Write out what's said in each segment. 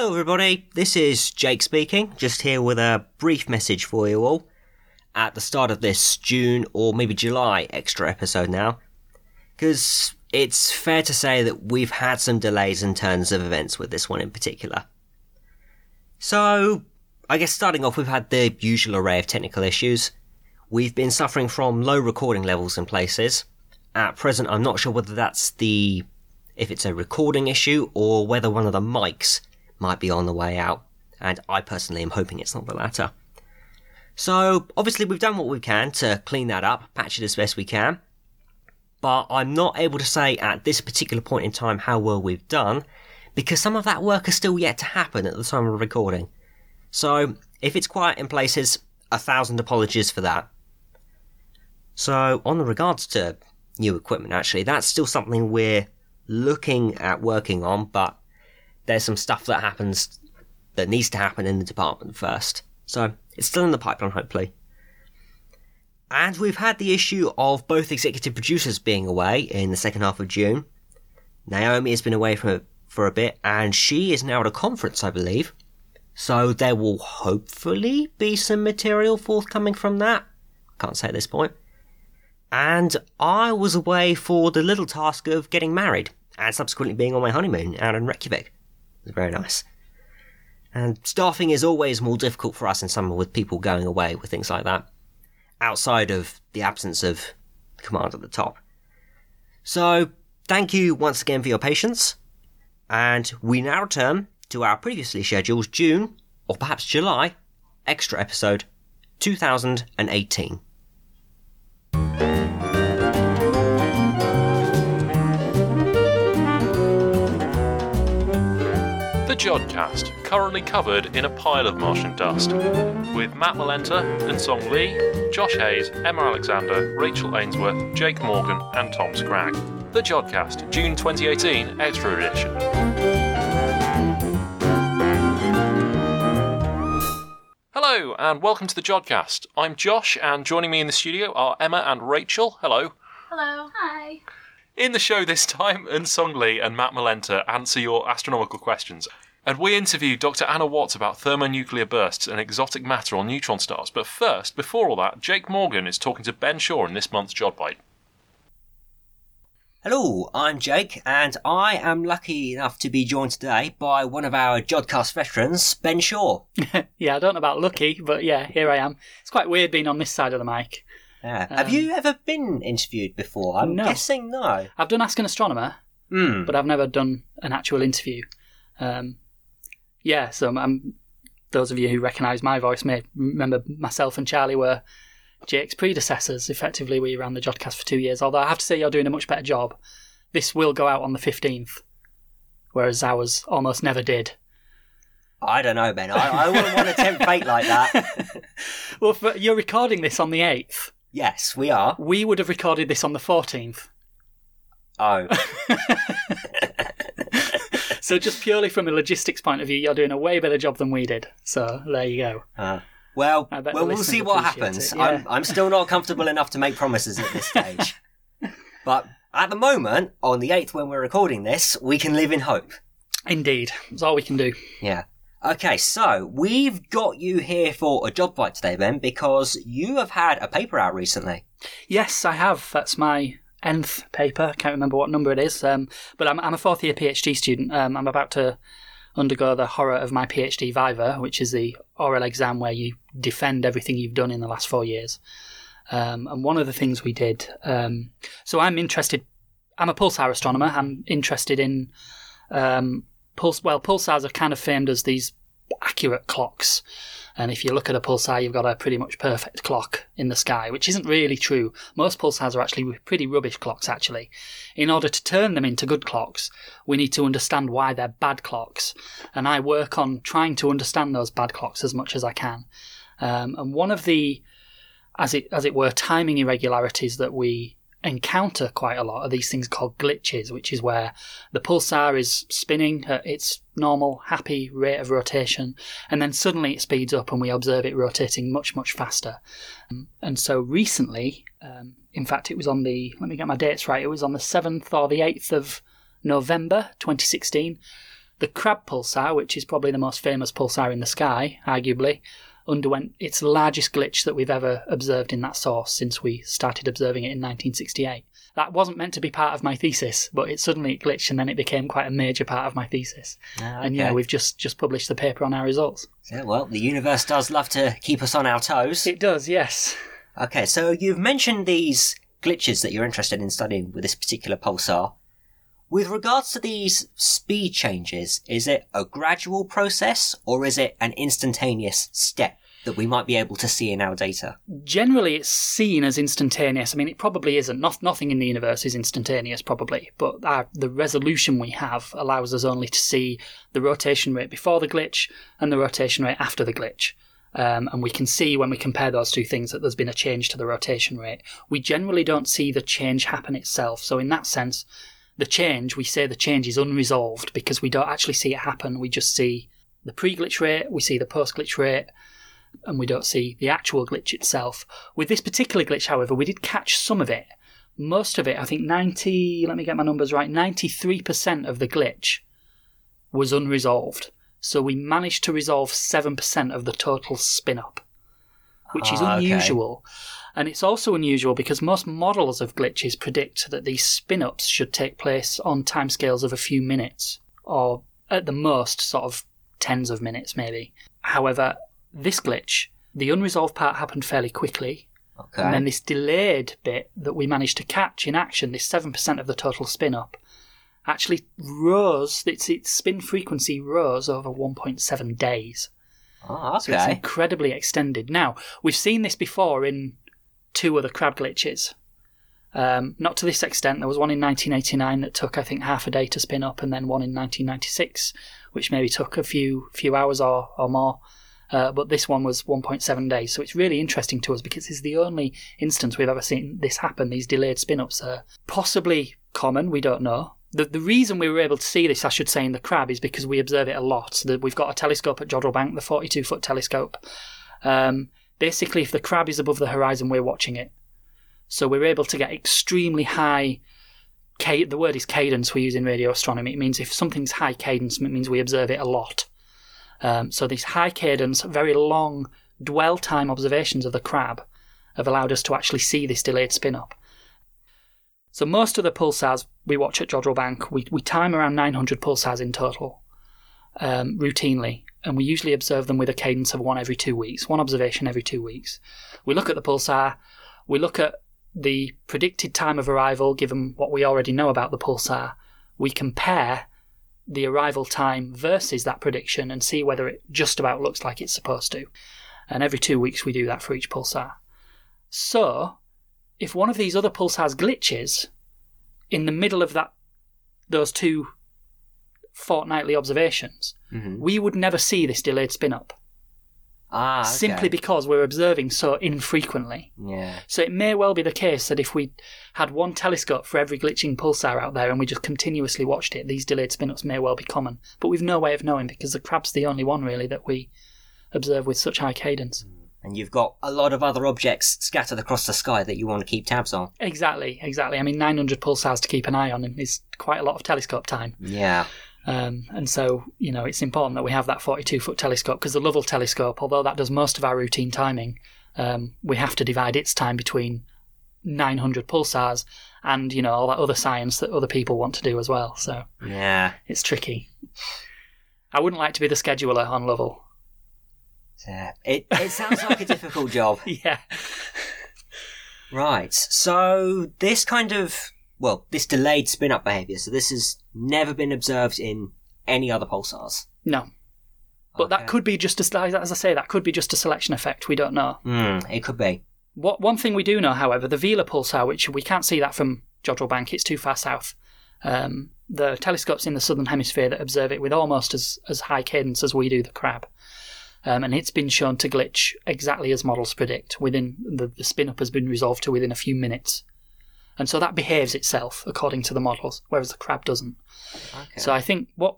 Hello, everybody. This is Jake speaking, just here with a brief message for you all at the start of this June or maybe July extra episode now. Because it's fair to say that we've had some delays in terms of events with this one in particular. So, I guess starting off, we've had the usual array of technical issues. We've been suffering from low recording levels in places. At present, I'm not sure whether that's the if it's a recording issue or whether one of the mics might be on the way out. And I personally am hoping it's not the latter. So, obviously, we've done what we can to clean that up, patch it as best we can. But I'm not able to say at this particular point in time how well we've done, because some of that work is still yet to happen at the time of recording. So, if it's quiet in places, a thousand apologies for that. So, on the regards to new equipment, actually, that's still something we're looking at working on, but there's some stuff that happens that needs to happen in the department first. So it's still in the pipeline, hopefully. And we've had the issue of both executive producers being away in the second half of June. Naomi has been away for, for a bit, and she is now at a conference, I believe. So there will hopefully be some material forthcoming from that. Can't say at this point. And I was away for the little task of getting married and subsequently being on my honeymoon out in Reykjavik. It was very nice. And staffing is always more difficult for us in summer with people going away with things like that, outside of the absence of command at the top. So, thank you once again for your patience, and we now return to our previously scheduled June, or perhaps July, extra episode 2018. Jodcast, currently covered in a pile of Martian dust, with Matt Malenta and Song Lee, Josh Hayes, Emma Alexander, Rachel Ainsworth, Jake Morgan, and Tom Scragg. The Jodcast, June 2018 Extra Edition. Hello, and welcome to the Jodcast. I'm Josh, and joining me in the studio are Emma and Rachel. Hello. Hello. Hi. In the show this time, Song Lee and Matt Malenta answer your astronomical questions. And we interview Dr. Anna Watts about thermonuclear bursts and exotic matter on neutron stars. But first, before all that, Jake Morgan is talking to Ben Shaw in this month's JodBite. Hello, I'm Jake, and I am lucky enough to be joined today by one of our Jodcast veterans, Ben Shaw. yeah, I don't know about lucky, but yeah, here I am. It's quite weird being on this side of the mic. Yeah. Um, Have you ever been interviewed before? I'm no. guessing no. I've done Ask an Astronomer, mm. but I've never done an actual interview. Um, yeah, so I'm, those of you who recognise my voice may remember myself and Charlie were Jake's predecessors. Effectively, we ran the Jodcast for two years. Although I have to say, you're doing a much better job. This will go out on the 15th, whereas ours almost never did. I don't know, Ben. I, I wouldn't want to tempt fate like that. well, you're recording this on the 8th. Yes, we are. We would have recorded this on the 14th. Oh. so just purely from a logistics point of view, you're doing a way better job than we did. So there you go. Uh, well, well, we'll see what happens. Yeah. I'm, I'm still not comfortable enough to make promises at this stage. but at the moment, on the 8th when we're recording this, we can live in hope. Indeed. That's all we can do. Yeah. Okay, so we've got you here for a JodBite today, Ben, because you have had a paper out recently. Yes, I have. That's my nth paper. I can't remember what number it is. Um, but I'm, I'm, a fourth year PhD student. Um, I'm about to undergo the horror of my PhD Viva, which is the oral exam where you defend everything you've done in the last four years. Um, and one of the things we did, um, so I'm interested, I'm a pulsar astronomer. I'm interested in um, pulse. Well, pulsars are kind of famed as these accurate clocks. And if you look at a pulsar, you've got a pretty much perfect clock in the sky, which isn't really true. Most pulsars are actually pretty rubbish clocks, actually. In order to turn them into good clocks, we need to understand why they're bad clocks. And I work on trying to understand those bad clocks as much as I can. Um, and one of the, as it, as it were, timing irregularities that we encounter quite a lot are these things called glitches, which is where the pulsar is spinning at its normal, happy rate of rotation, and then suddenly it speeds up and we observe it rotating much, much faster. Um, and so recently, um, in fact, it was on the, let me get my dates right, it was on the 7th or the 8th of November 2016. The Crab pulsar, which is probably the most famous pulsar in the sky, arguably, underwent its largest glitch that we've ever observed in that source since we started observing it in 1968. That wasn't meant to be part of my thesis, but it suddenly glitched and then it became quite a major part of my thesis. Ah, And yeah, we've just just published the paper on our results. Yeah, well, the universe does love to keep us on our toes. It does, yes. Okay, so you've mentioned these glitches that you're interested in studying with this particular pulsar. With regards to these speed changes, is it a gradual process or is it an instantaneous step that we might be able to see in our data? Generally, it's seen as instantaneous. I mean, it probably isn't. Not, nothing in the universe is instantaneous, probably. But our, the resolution we have allows us only to see the rotation rate before the glitch and the rotation rate after the glitch. Um, and we can see when we compare those two things that there's been a change to the rotation rate. We generally don't see the change happen itself. So, in that sense, the change, we say the change is unresolved because we don't actually see it happen. We just see the pre glitch rate, we see the post glitch rate, and we don't see the actual glitch itself. With this particular glitch, however, we did catch some of it. Most of it, I think 90, let me get my numbers right, 93% of the glitch was unresolved. So we managed to resolve 7% of the total spin up, which is ah, unusual. okay. And it's also unusual because most models of glitches predict that these spin ups should take place on timescales of a few minutes, or at the most, sort of tens of minutes, maybe. However, this glitch, the unresolved part happened fairly quickly, Okay. and then this delayed bit that we managed to catch in action, this 7% of the total spin up, actually rose, its, its spin frequency rose over 1.7 days. Ah, So it's incredibly extended. Now, we've seen this before in two other crab glitches. Um, not to this extent. There was one in 1989 that took, I think, half a day to spin up, and then one in 1996, which maybe took a few few hours or, or more. Uh, but this one was 1.7 days, so it's really interesting to us because it's the only instance we've ever seen this happen. These delayed spin-ups are possibly common. We don't know. The, the reason we were able to see this, I should say, in the crab is because we observe it a lot. That we've got a telescope at Jodrell Bank, the 42 foot telescope. Um, basically, if the crab is above the horizon, we're watching it. So we're able to get extremely high. The word is cadence we use in radio astronomy. It means if something's high cadence, it means we observe it a lot. Um, so these high cadence, very long dwell time observations of the crab have allowed us to actually see this delayed spin up. So most of the pulsars we watch at Jodrell Bank, we, we time around 900 pulsars in total, um, routinely, and we usually observe them with a cadence of one every two weeks, one observation every two weeks. We look at the pulsar, we look at the predicted time of arrival given what we already know about the pulsar, we compare the arrival time versus that prediction and see whether it just about looks like it's supposed to. And every two weeks we do that for each pulsar. So, if one of these other pulsars glitches in the middle of that those two fortnightly observations, Mhm. we would never see this delayed spin up. Ah, okay. Simply because we're observing so infrequently. Yeah. So it may well be the case that if we had one telescope for every glitching pulsar out there and we just continuously watched it, these delayed spin-ups may well be common. But we've no way of knowing because the crab's the only one really that we observe with such high cadence. And you've got a lot of other objects scattered across the sky that you want to keep tabs on. Exactly, exactly. I mean, 900 pulsars to keep an eye on is quite a lot of telescope time. Yeah. Um, and so, you know, it's important that we have that 42 foot telescope because the Lovell telescope, although that does most of our routine timing, um, we have to divide its time between 900 pulsars and, you know, all that other science that other people want to do as well. So Yeah. it's tricky. I wouldn't like to be the scheduler on Lovell. Yeah. It, it sounds like a difficult job. Yeah. Right. So this kind of well, this delayed spin up behavior. So this has never been observed in any other pulsars. No. But Okay. that could be just a, as I say, that could be just a selection effect. We don't know. Hmm. It could be. What one thing we do know, however, the Vela pulsar, which we can't see that from Jodrell Bank, it's too far south. Um, the telescopes in the southern hemisphere that observe it with almost as, as high cadence as we do the crab. Um, and it's been shown to glitch exactly as models predict. Within the, the spin up has been resolved to within a few minutes, and so that behaves itself according to the models, whereas the crab doesn't. Okay. So I think what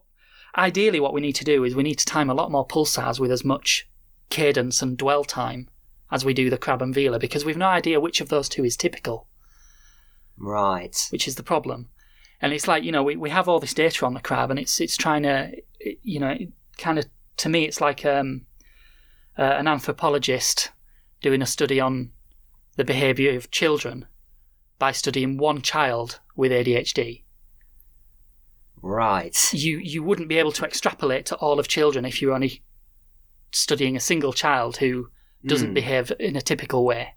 ideally what we need to do is we need to time a lot more pulsars with as much cadence and dwell time as we do the crab and vela because we've no idea which of those two is typical, right. which is the problem. And it's like, you know, we, we have all this data on the crab and it's it's trying to you know, kind of to me, it's like um, uh, an anthropologist doing a study on the behaviour of children by studying one child with ADHD. Right. You you wouldn't be able to extrapolate to all of children if you're only studying a single child who doesn't Hmm. behave in a typical way.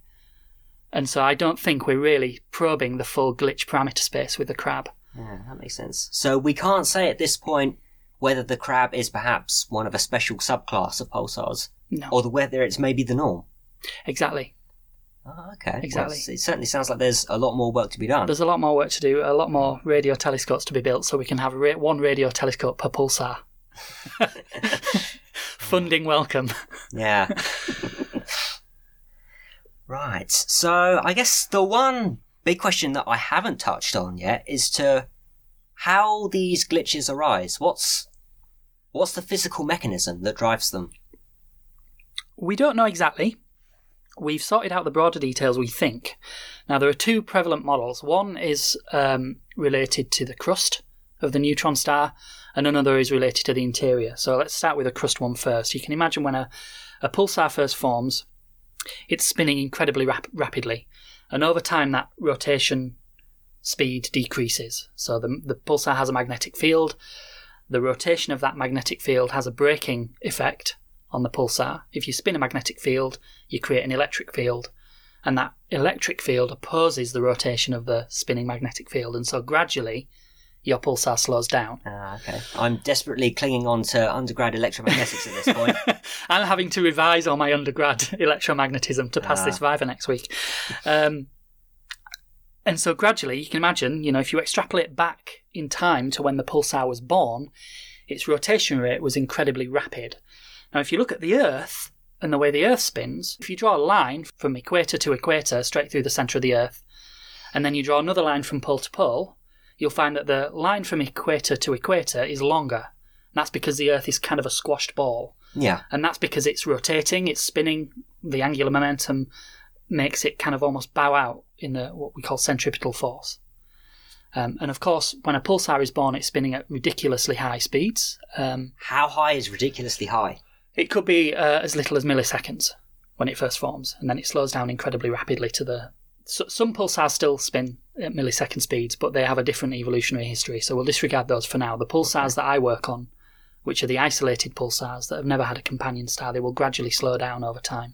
And so I don't think we're really probing the full glitch parameter space with the crab. Yeah, that makes sense. So we can't say at this point whether the crab is perhaps one of a special subclass of pulsars, No, or whether it's maybe the norm. exactly. Oh, okay. Exactly. it's- it certainly sounds like there's a lot more work to be done. There's a lot more work to do, a lot more radio telescopes to be built, so we can have ra- one radio telescope per pulsar. Funding welcome. Yeah. right. So I guess the one big question that I haven't touched on yet is to how these glitches arise. What's what's the physical mechanism that drives them? We don't know exactly. We've sorted out the broader details, we think. Now, there are two prevalent models. One is um, related to the crust of the neutron star, and another is related to the interior. So let's start with the crust one first. You can imagine when a, a pulsar first forms, it's spinning incredibly rap- rapidly, and over time that rotation speed decreases. So the, the pulsar has a magnetic field. The rotation of that magnetic field has a braking effect on the pulsar. If you spin a magnetic field, you create an electric field, and that electric field opposes the rotation of the spinning magnetic field, and so gradually your pulsar slows down. Ah, okay. I'm desperately clinging on to undergrad electromagnetics at this point. I'm having to revise all my undergrad electromagnetism to pass Ah. this Viva next week. Um, and so gradually, you can imagine, you know, if you extrapolate back in time to when the pulsar was born, its rotation rate was incredibly rapid. Now, if you look at the Earth and the way the Earth spins, if you draw a line from equator to equator straight through the centre of the Earth, and then you draw another line from pole to pole, you'll find that the line from equator to equator is longer. And that's because the Earth is kind of a squashed ball yeah. and that's because it's rotating, it's spinning. The angular momentum makes it kind of almost bow out in the what we call centripetal force. Um, and of course, when a pulsar is born, it's spinning at ridiculously high speeds. Um, How high is ridiculously high? It could be uh, as little as milliseconds when it first forms, and then it slows down incredibly rapidly to the. So, some pulsars still spin at millisecond speeds, but they have a different evolutionary history. So we'll disregard those for now. The pulsars that I work on, which are the isolated pulsars that have never had a companion star, they will gradually slow down over time.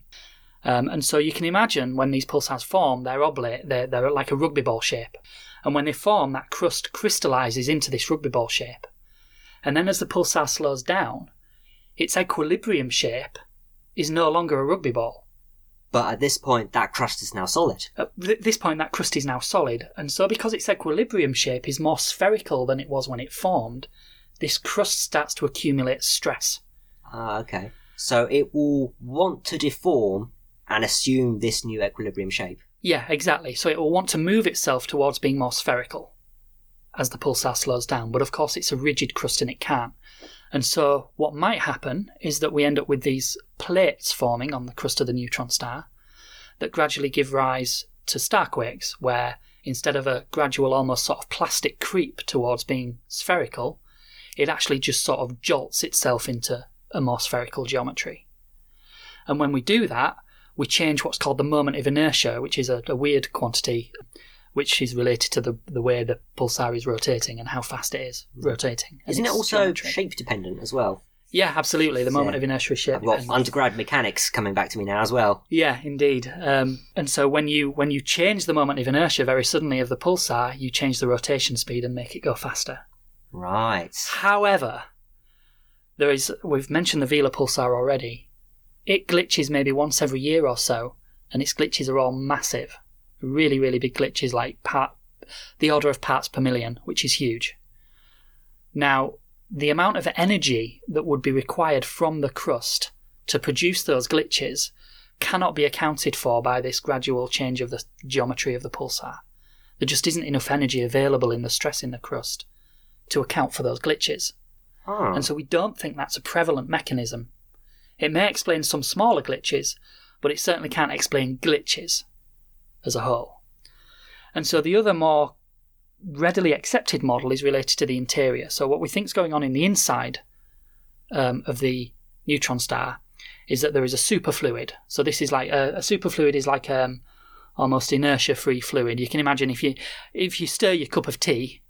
Um, and so you can imagine when these pulsars form, they're oblate, they're, they're like a rugby ball shape. And when they form, that crust crystallizes into this rugby ball shape. And then as the pulsar slows down, its equilibrium shape is no longer a rugby ball. But at this point, that crust is now solid. At th- this point, that crust is now solid, and so because its equilibrium shape is more spherical than it was when it formed, this crust starts to accumulate stress. Ah, okay. So it will want to deform and assume this new equilibrium shape. Yeah, exactly. So it will want to move itself towards being more spherical as the pulsar slows down, but of course it's a rigid crust and it can't. And so what might happen is that we end up with these plates forming on the crust of the neutron star that gradually give rise to starquakes, where instead of a gradual, almost sort of plastic creep towards being spherical, it actually just sort of jolts itself into a more spherical geometry. And when we do that, we change what's called the moment of inertia, which is a, a weird quantity which is related to the, the way the pulsar is rotating and how fast it is rotating. Isn't it also geometry. shape dependent as well? Yeah, absolutely. The moment Yeah. of inertia is shape I've got undergrad mechanics coming back to me now as well. Yeah, indeed. Um, and so when you when you change the moment of inertia very suddenly of the pulsar, you change the rotation speed and make it go faster. Right. However, there is we've mentioned the Vela pulsar already. It glitches maybe once every year or so, and its glitches are all massive, really, really big glitches, like part the order of parts per million, which is huge. Now, the amount of energy that would be required from the crust to produce those glitches cannot be accounted for by this gradual change of the geometry of the pulsar. There just isn't enough energy available in the stress in the crust to account for those glitches. Ah. And so we don't think that's a prevalent mechanism. It may explain some smaller glitches, but it certainly can't explain glitches as a whole. And so the other more readily accepted model is related to the interior. So what we think is going on in the inside um, of the neutron star is that there is a superfluid. So this is like a, a superfluid is like um, almost inertia-free fluid. You can imagine if you if you stir your cup of tea,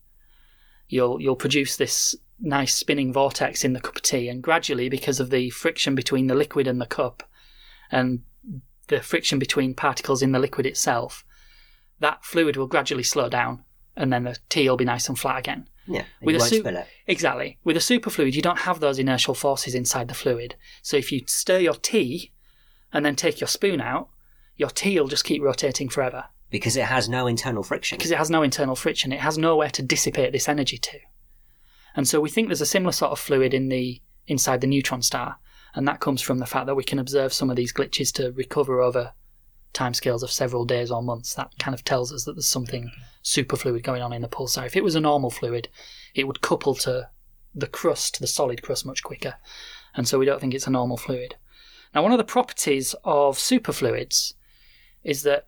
you'll you'll produce this nice spinning vortex in the cup of tea, and gradually, because of the friction between the liquid and the cup, and the friction between particles in the liquid itself, that fluid will gradually slow down, and then the tea will be nice and flat again. Yeah, With a su- spill it. Exactly. With a superfluid, you don't have those inertial forces inside the fluid. So if you stir your tea and then take your spoon out, your tea will just keep rotating forever because it has no internal friction. because it has no internal friction. It has nowhere to dissipate this energy to. And so we think there's a similar sort of fluid in the inside the neutron star, and that comes from the fact that we can observe some of these glitches to recover over timescales of several days or months. That kind of tells us that there's something superfluid going on in the pulsar. If it was a normal fluid, it would couple to the crust, the solid crust, much quicker. And so we don't think it's a normal fluid. Now, one of the properties of superfluids is that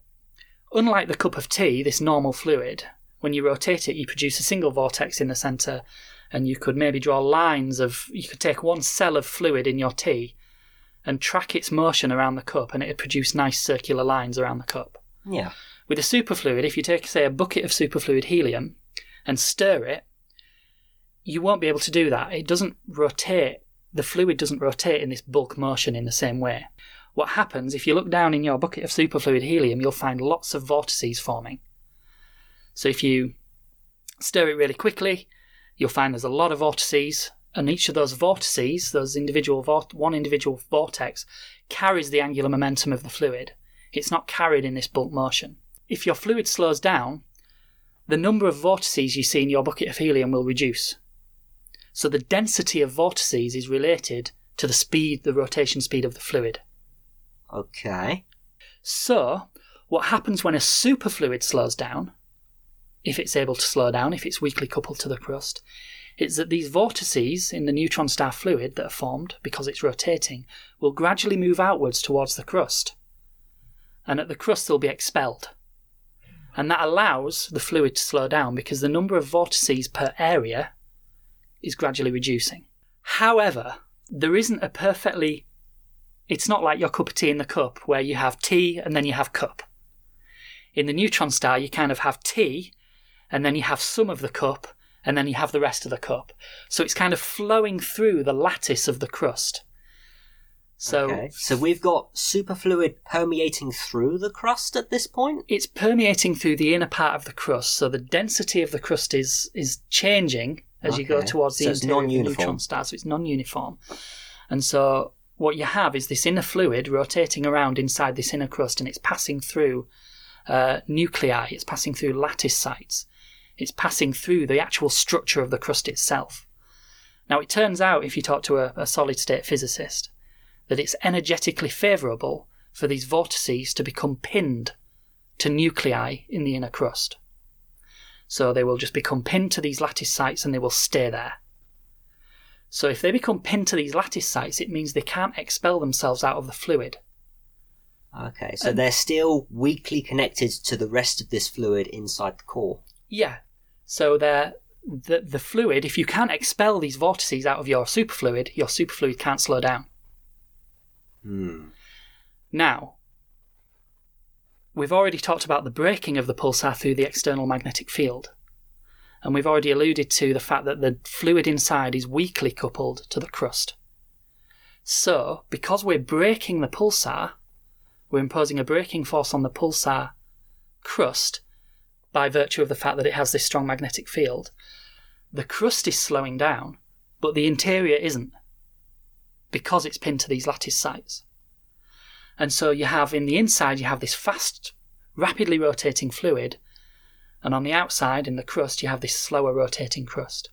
unlike the cup of tea, this normal fluid, when you rotate it, you produce a single vortex in the centre, and you could maybe draw lines of. You could take one cell of fluid in your tea and track its motion around the cup, and it'd produce nice circular lines around the cup. Yeah. With a superfluid, if you take, say, a bucket of superfluid helium and stir it, you won't be able to do that. It doesn't rotate, the fluid doesn't rotate in this bulk motion in the same way. What happens, if you look down in your bucket of superfluid helium, you'll find lots of vortices forming. So if you stir it really quickly, you'll find there's a lot of vortices, and each of those vortices, those individual vort- one individual vortex, carries the angular momentum of the fluid. It's not carried in this bulk motion. If your fluid slows down, the number of vortices you see in your bucket of helium will reduce. So the density of vortices is related to the speed, the rotation speed of the fluid. Okay. So, what happens when a superfluid slows down, if it's able to slow down, if it's weakly coupled to the crust, is that these vortices in the neutron star fluid that are formed because it's rotating will gradually move outwards towards the crust. And at the crust, they'll be expelled. And that allows the fluid to slow down because the number of vortices per area is gradually reducing. However, there isn't a perfectly it's not like your cup of tea in the cup where you have tea and then you have cup. In the neutron star, you kind of have tea and then you have some of the cup and then you have the rest of the cup. So it's kind of flowing through the lattice of the crust. So okay. So we've got superfluid permeating through the crust at this point? it's permeating through the inner part of the crust. So the density of the crust is is changing as you go towards the So interior of the non-uniform. neutron star. So it's non-uniform, and so what you have is this inner fluid rotating around inside this inner crust, and it's passing through uh, nuclei. It's passing through lattice sites. It's passing through the actual structure of the crust itself. Now, it turns out, if you talk to a, a solid state physicist, that it's energetically favourable for these vortices to become pinned to nuclei in the inner crust. So they will just become pinned to these lattice sites and they will stay there. So if they become pinned to these lattice sites, it means they can't expel themselves out of the fluid. Okay, so they're still weakly connected to the rest of this fluid inside the core. Yeah. So they're, the, the fluid, if you can't expel these vortices out of your superfluid, your superfluid can't slow down. Hmm. Now, we've already talked about the braking of the pulsar through the external magnetic field. And we've already alluded to the fact that the fluid inside is weakly coupled to the crust. So, because we're braking the pulsar, we're imposing a braking force on the pulsar crust by virtue of the fact that it has this strong magnetic field. The crust is slowing down, but the interior isn't because it's pinned to these lattice sites. And so you have in the inside, you have this fast, rapidly rotating fluid, and on the outside, in the crust, you have this slower rotating crust.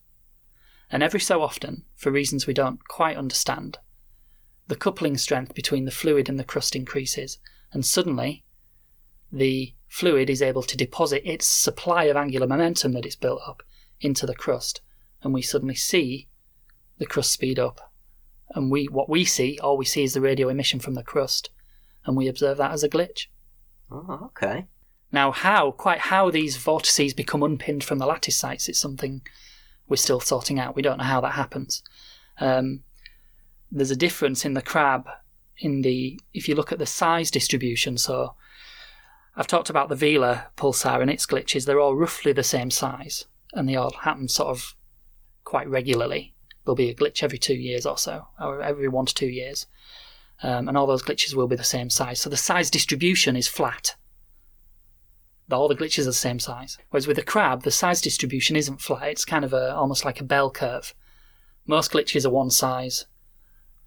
And every so often, for reasons we don't quite understand, the coupling strength between the fluid and the crust increases, and suddenly the fluid is able to deposit its supply of angular momentum that it's built up into the crust, and we suddenly see the crust speed up. And we what we see, all we see is the radio emission from the crust, and we observe that as a glitch. Oh, okay. Now, how, quite how these vortices become unpinned from the lattice sites is something we're still sorting out. We don't know how that happens. Um, there's a difference in the crab in the if you look at the size distribution. So I've talked about the Vela pulsar and its glitches. They're all roughly the same size, and they all happen sort of quite regularly. There'll be a glitch every two years or so, or every one to two years, um, and all those glitches will be the same size. So the size distribution is flat. All the glitches are the same size. Whereas with a crab, the size distribution isn't flat. It's kind of a almost like a bell curve. Most glitches are one size,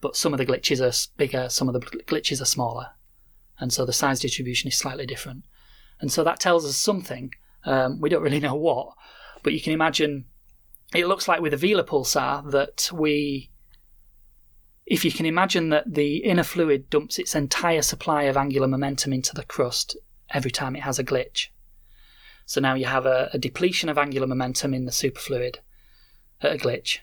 but some of the glitches are bigger, some of the glitches are smaller and so the size distribution is slightly different. And so that tells us something. Um, we don't really know what, but you can imagine. It looks like with a Vela pulsar that we, if you can imagine that the inner fluid dumps its entire supply of angular momentum into the crust every time it has a glitch. So now you have a, a depletion of angular momentum in the superfluid at a glitch,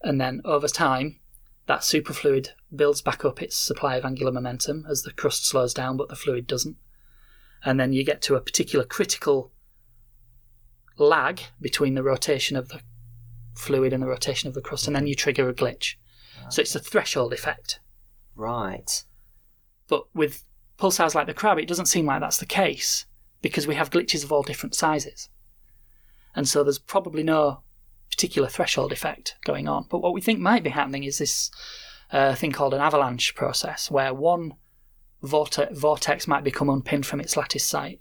and then over time that superfluid builds back up its supply of angular momentum as the crust slows down, but the fluid doesn't. And then you get to a particular critical lag between the rotation of the fluid and the rotation of the crust, and then you trigger a glitch. So it's a threshold effect. Right. But with pulsars like the crab, it doesn't seem like that's the case because we have glitches of all different sizes. And so there's probably no particular threshold effect going on. But what we think might be happening is this uh, thing called an avalanche process, where one vorte- vortex might become unpinned from its lattice site,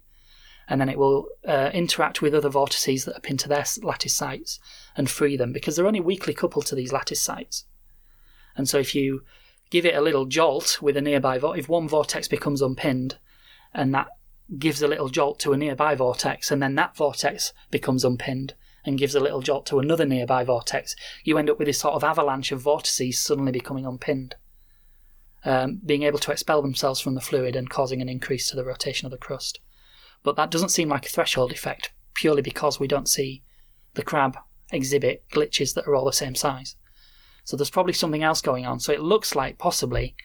and then it will uh, interact with other vortices that are pinned to their lattice sites and free them because they're only weakly coupled to these lattice sites. And so if you give it a little jolt with a nearby vortex, if one vortex becomes unpinned, and that gives a little jolt to a nearby vortex, and then that vortex becomes unpinned, and gives a little jolt to another nearby vortex, you end up with this sort of avalanche of vortices suddenly becoming unpinned, um, being able to expel themselves from the fluid and causing an increase to the rotation of the crust. But that doesn't seem like a threshold effect, purely because we don't see the crab exhibit glitches that are all the same size. So there's probably something else going on. So it looks like possibly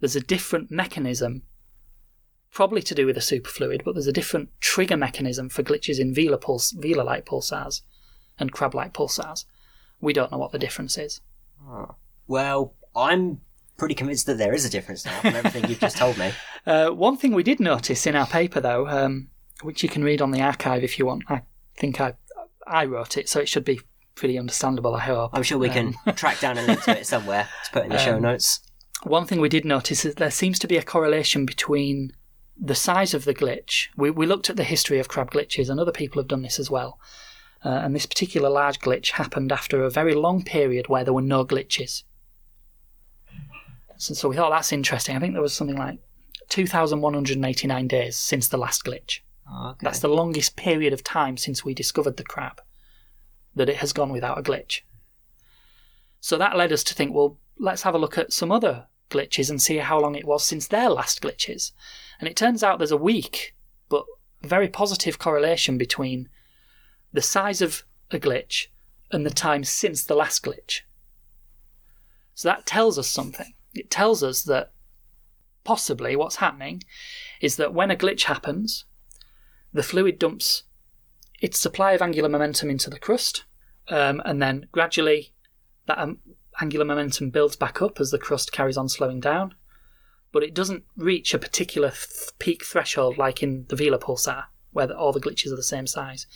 there's a different mechanism probably to do with a superfluid, but there's a different trigger mechanism for glitches in Vela pulse, Vela-like pulsars and crab-like pulsars. We don't know what the difference is. Oh. Well, I'm pretty convinced that there is a difference now from everything you've just told me. Uh, one thing we did notice in our paper, though, um, which you can read on the arXiv if you want. I think I I wrote it, so it should be pretty understandable. I hope. I'm sure we Um, can track down a link to it somewhere to put in the show Um, notes. One thing we did notice is there seems to be a correlation between the size of the glitch. We, we looked at the history of crab glitches, and other people have done this as well. Uh, and this particular large glitch happened after a very long period where there were no glitches. So, so we thought that's interesting. I think there was something like 2,189 days since the last glitch. Oh, okay. That's the longest period of time since we discovered the crab that it has gone without a glitch. So that led us to think, well, let's have a look at some other glitches and see how long it was since their last glitches. And it turns out there's a weak but very positive correlation between the size of a glitch and the time since the last glitch. So that tells us something. It tells us that possibly what's happening is that when a glitch happens, the fluid dumps its supply of angular momentum into the crust, um, and then gradually that um, angular momentum builds back up as the crust carries on slowing down. But it doesn't reach a particular th- peak threshold like in the Vela pulsar, where the, all the glitches are the same size.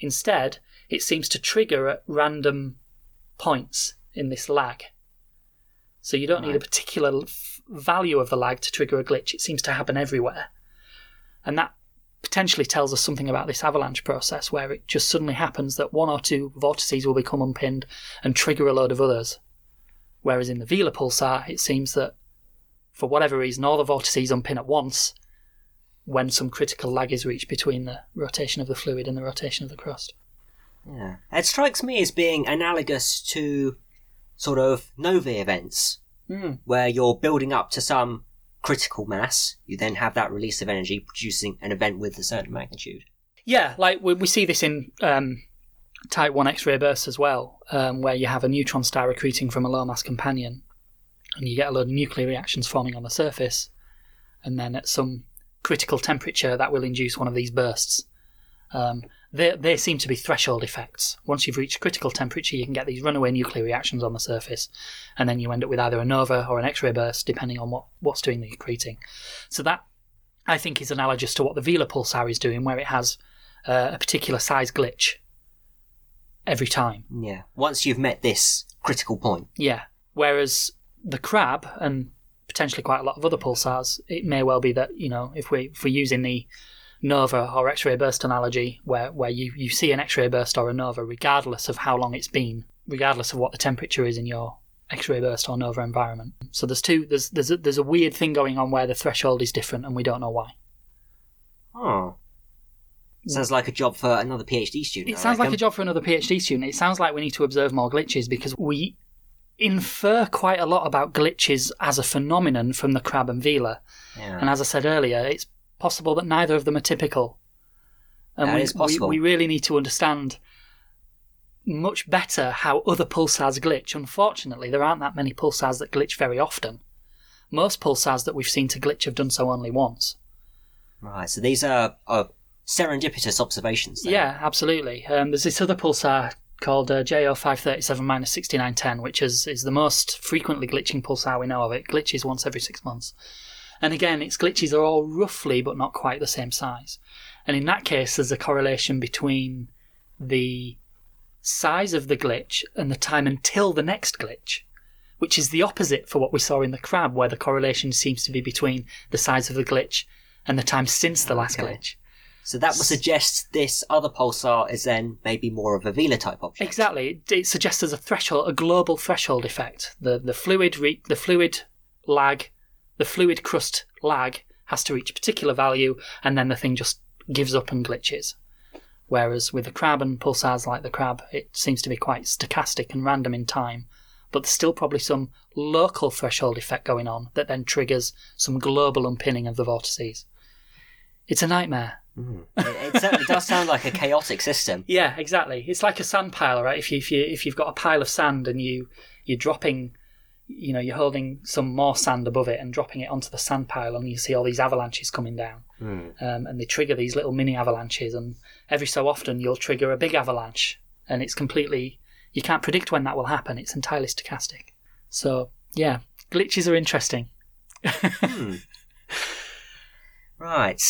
Instead, it seems to trigger at random points in this lag. So you don't need a particular f- value of the lag to trigger a glitch. It seems to happen everywhere. And that potentially tells us something about this avalanche process where it just suddenly happens that one or two vortices will become unpinned and trigger a load of others. Whereas in the Vela pulsar, it seems that for whatever reason, all the vortices unpin at once when some critical lag is reached between the rotation of the fluid and the rotation of the crust. Yeah. It strikes me as being analogous to sort of novae events, Hmm. where you're building up to some critical mass. You then have that release of energy, producing an event with a certain magnitude. Yeah, like we, we see this in um, Type 1 X ray bursts as well, um, where you have a neutron star accreting from a low mass companion, and you get a load of nuclear reactions forming on the surface, and then at some critical temperature, that will induce one of these bursts. Um, they, they seem to be threshold effects. Once you've reached critical temperature, you can get these runaway nuclear reactions on the surface, and then you end up with either a nova or an X-ray burst, depending on what, what's doing the accreting. So that, I think, is analogous to what the Vela pulsar is doing, where it has uh, a particular size glitch every time. Yeah. Once you've met this critical point. Yeah. Whereas the crab and potentially quite a lot of other pulsars, it may well be that you know if we if we're using the nova or X-ray burst analogy, where where you you see an X-ray burst or a nova, regardless of how long it's been, regardless of what the temperature is in your X-ray burst or nova environment. So there's two there's there's a, there's a weird thing going on where the threshold is different and we don't know why. Oh. Sounds like a job for another PhD student. It I sounds like reckon. a job for another PhD student. It sounds like we need to observe more glitches because we infer quite a lot about glitches as a phenomenon from the crab and Vela. Yeah. And as I said earlier, it's possible that neither of them are typical. And we, is possible. We, we really need to understand much better how other pulsars glitch. Unfortunately, there aren't that many pulsars that glitch very often. Most pulsars that we've seen to glitch have done so only once. Right. So these are, are serendipitous observations. Then. Yeah, absolutely. Um, there's this other pulsar called uh, J0537 minus 6910, which is, is the most frequently glitching pulsar we know of. It glitches once every six months. And again, its glitches are all roughly but not quite the same size. And in that case, there's a correlation between the size of the glitch and the time until the next glitch, which is the opposite for what we saw in the crab, where the correlation seems to be between the size of the glitch and the time since the last Okay. glitch. So that would suggest this other pulsar is then maybe more of a Vela type object. Exactly. It, it suggests there's a threshold, a global threshold effect. The the fluid re, the fluid lag, the fluid crust lag has to reach a particular value, and then the thing just gives up and glitches. Whereas with the crab and pulsars like the crab, it seems to be quite stochastic and random in time. But there's still probably some local threshold effect going on that then triggers some global unpinning of the vortices. It's a nightmare. Mm. It, it certainly does sound like a chaotic system. Yeah, exactly. It's like a sand pile, right? If you if you if you've got a pile of sand and you you're dropping, you know, you're holding some more sand above it and dropping it onto the sand pile, and you see all these avalanches coming down, Mm. um, and they trigger these little mini avalanches, and every so often you'll trigger a big avalanche, and it's completely you can't predict when that will happen. It's entirely stochastic. So yeah, glitches are interesting. Hmm. Right.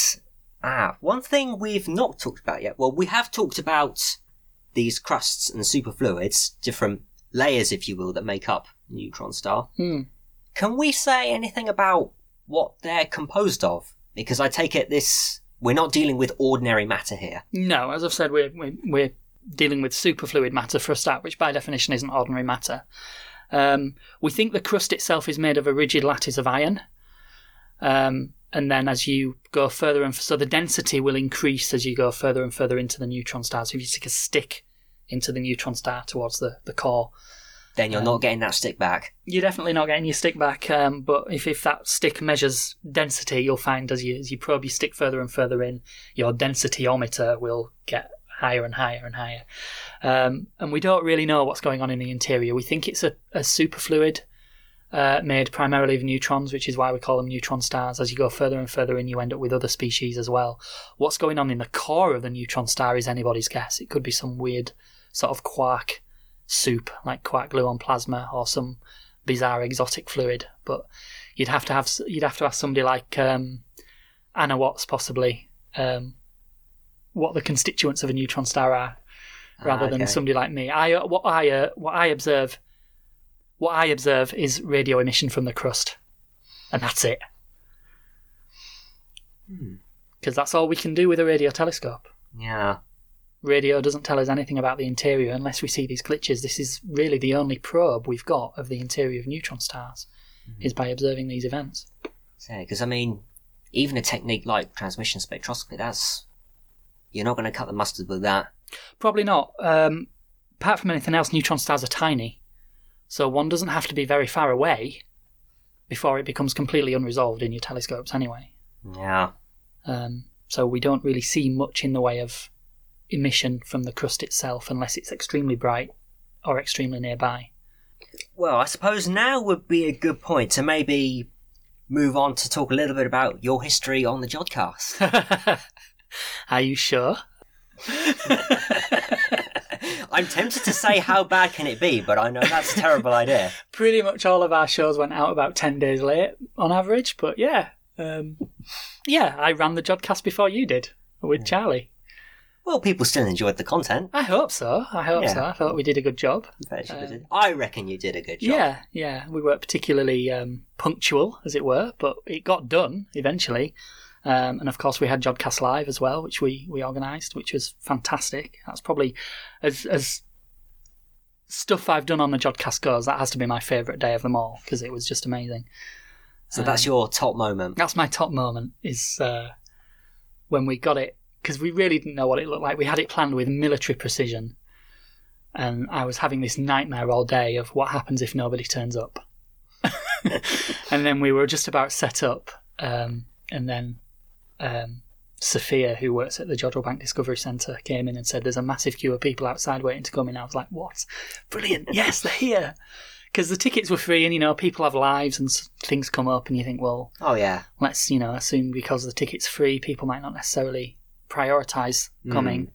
Ah, one thing we've not talked about yet. Well, we have talked about these crusts and superfluids, different layers, if you will, that make up neutron star. Hmm. Can we say anything about what they're composed of? Because I take it this we're not dealing with ordinary matter here. No, as I've said, we're, we're, we're dealing with superfluid matter for a start, which by definition isn't ordinary matter. Um, we think the crust itself is made of a rigid lattice of iron. Um, and then as you go further and so the density will increase as you go further and further into the neutron star. So if you stick a stick into the neutron star towards the, the core, Then you're Um, not getting that stick back. you're definitely not getting your stick back. Um, but if, if that stick measures density, you'll find as you as you probe your stick further and further in, your densityometer will get higher and higher and higher. Um, and we don't really know what's going on in the interior. We think it's a, a superfluid uh, made primarily of neutrons, which is why we call them neutron stars. As you go further and further in, you end up with other species as well. What's going on in the core of the neutron star is anybody's guess. It could be some weird sort of quark soup, like quark gluon plasma, or some bizarre exotic fluid. But you'd have to have you'd have to ask somebody like um, Anna Watts possibly um, what the constituents of a neutron star are, rather Ah, than somebody like me. I uh, what I uh, what I observe what I observe is radio emission from the crust, and that's it. Hmm. Because that's all we can do with a radio telescope. Yeah. Radio doesn't tell us anything about the interior unless we see these glitches. This is really the only probe we've got of the interior of neutron stars, is by observing these events. Because I mean, even a technique like transmission spectroscopy, that's you're not going to cut the mustard with that. Probably not. Um, apart from anything else, neutron stars are tiny, so one doesn't have to be very far away before it becomes completely unresolved in your telescopes. Anyway, Yeah. um, so we don't really see much in the way of emission from the crust itself unless it's extremely bright or extremely nearby. Well, I suppose now would be a good point to maybe move on to talk a little bit about your history on the Jodcast. are you sure? I'm tempted to say how bad can it be, but I know that's a terrible idea. Pretty much all of our shows went out about 10 days late on average, but yeah. Um, yeah, I ran the Jodcast before you did with Charlie. Well, people still enjoyed the content. I hope so. I hope Yeah. so. I thought we did a good job. I reckon you did a good job. Yeah, yeah. We weren't particularly um, punctual, as it were, but it got done eventually. Um, and of course, we had Jodcast Live as well, which we, we organised, which was fantastic. That's probably as as stuff I've done on the Jodcast goes. That has to be my favourite day of them all because it was just amazing. So that's your top moment. That's my top moment. Is uh, when we got it because we really didn't know what it looked like. We had it planned with military precision, and I was having this nightmare all day of what happens if nobody turns up. and then we were just about set up, um, and then um, Sophia, who works at the Jodrell Bank Discovery Centre, came in and said, "There's a massive queue of people outside waiting to come in." I was like, "What? Brilliant! Yes, they're here." Because the tickets were free, and you know people have lives and s- things come up, and you think, well, Oh yeah. let's you know assume because the ticket's free, people might not necessarily prioritise coming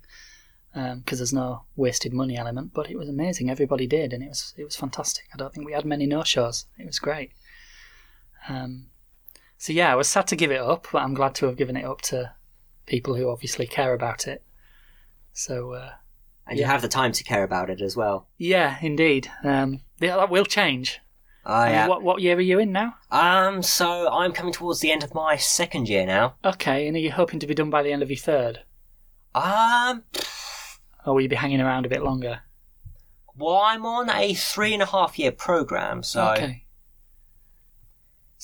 because there's no wasted money element. But it was amazing; everybody did, and it was it was fantastic. I don't think we had many no shows. It was great. Um, so yeah, I was sad to give it up, but I'm glad to have given it up to people who obviously care about it. So uh, And you have the time to care about it as well. yeah, indeed, um, yeah, that will change. Mean, yeah. what what year are you in now? Um. So I'm coming towards the end of my second year now. Okay, and are you hoping to be done by the end of your third, Um. or will you be hanging around a bit longer? Well, I'm on a three and a half year program, so okay.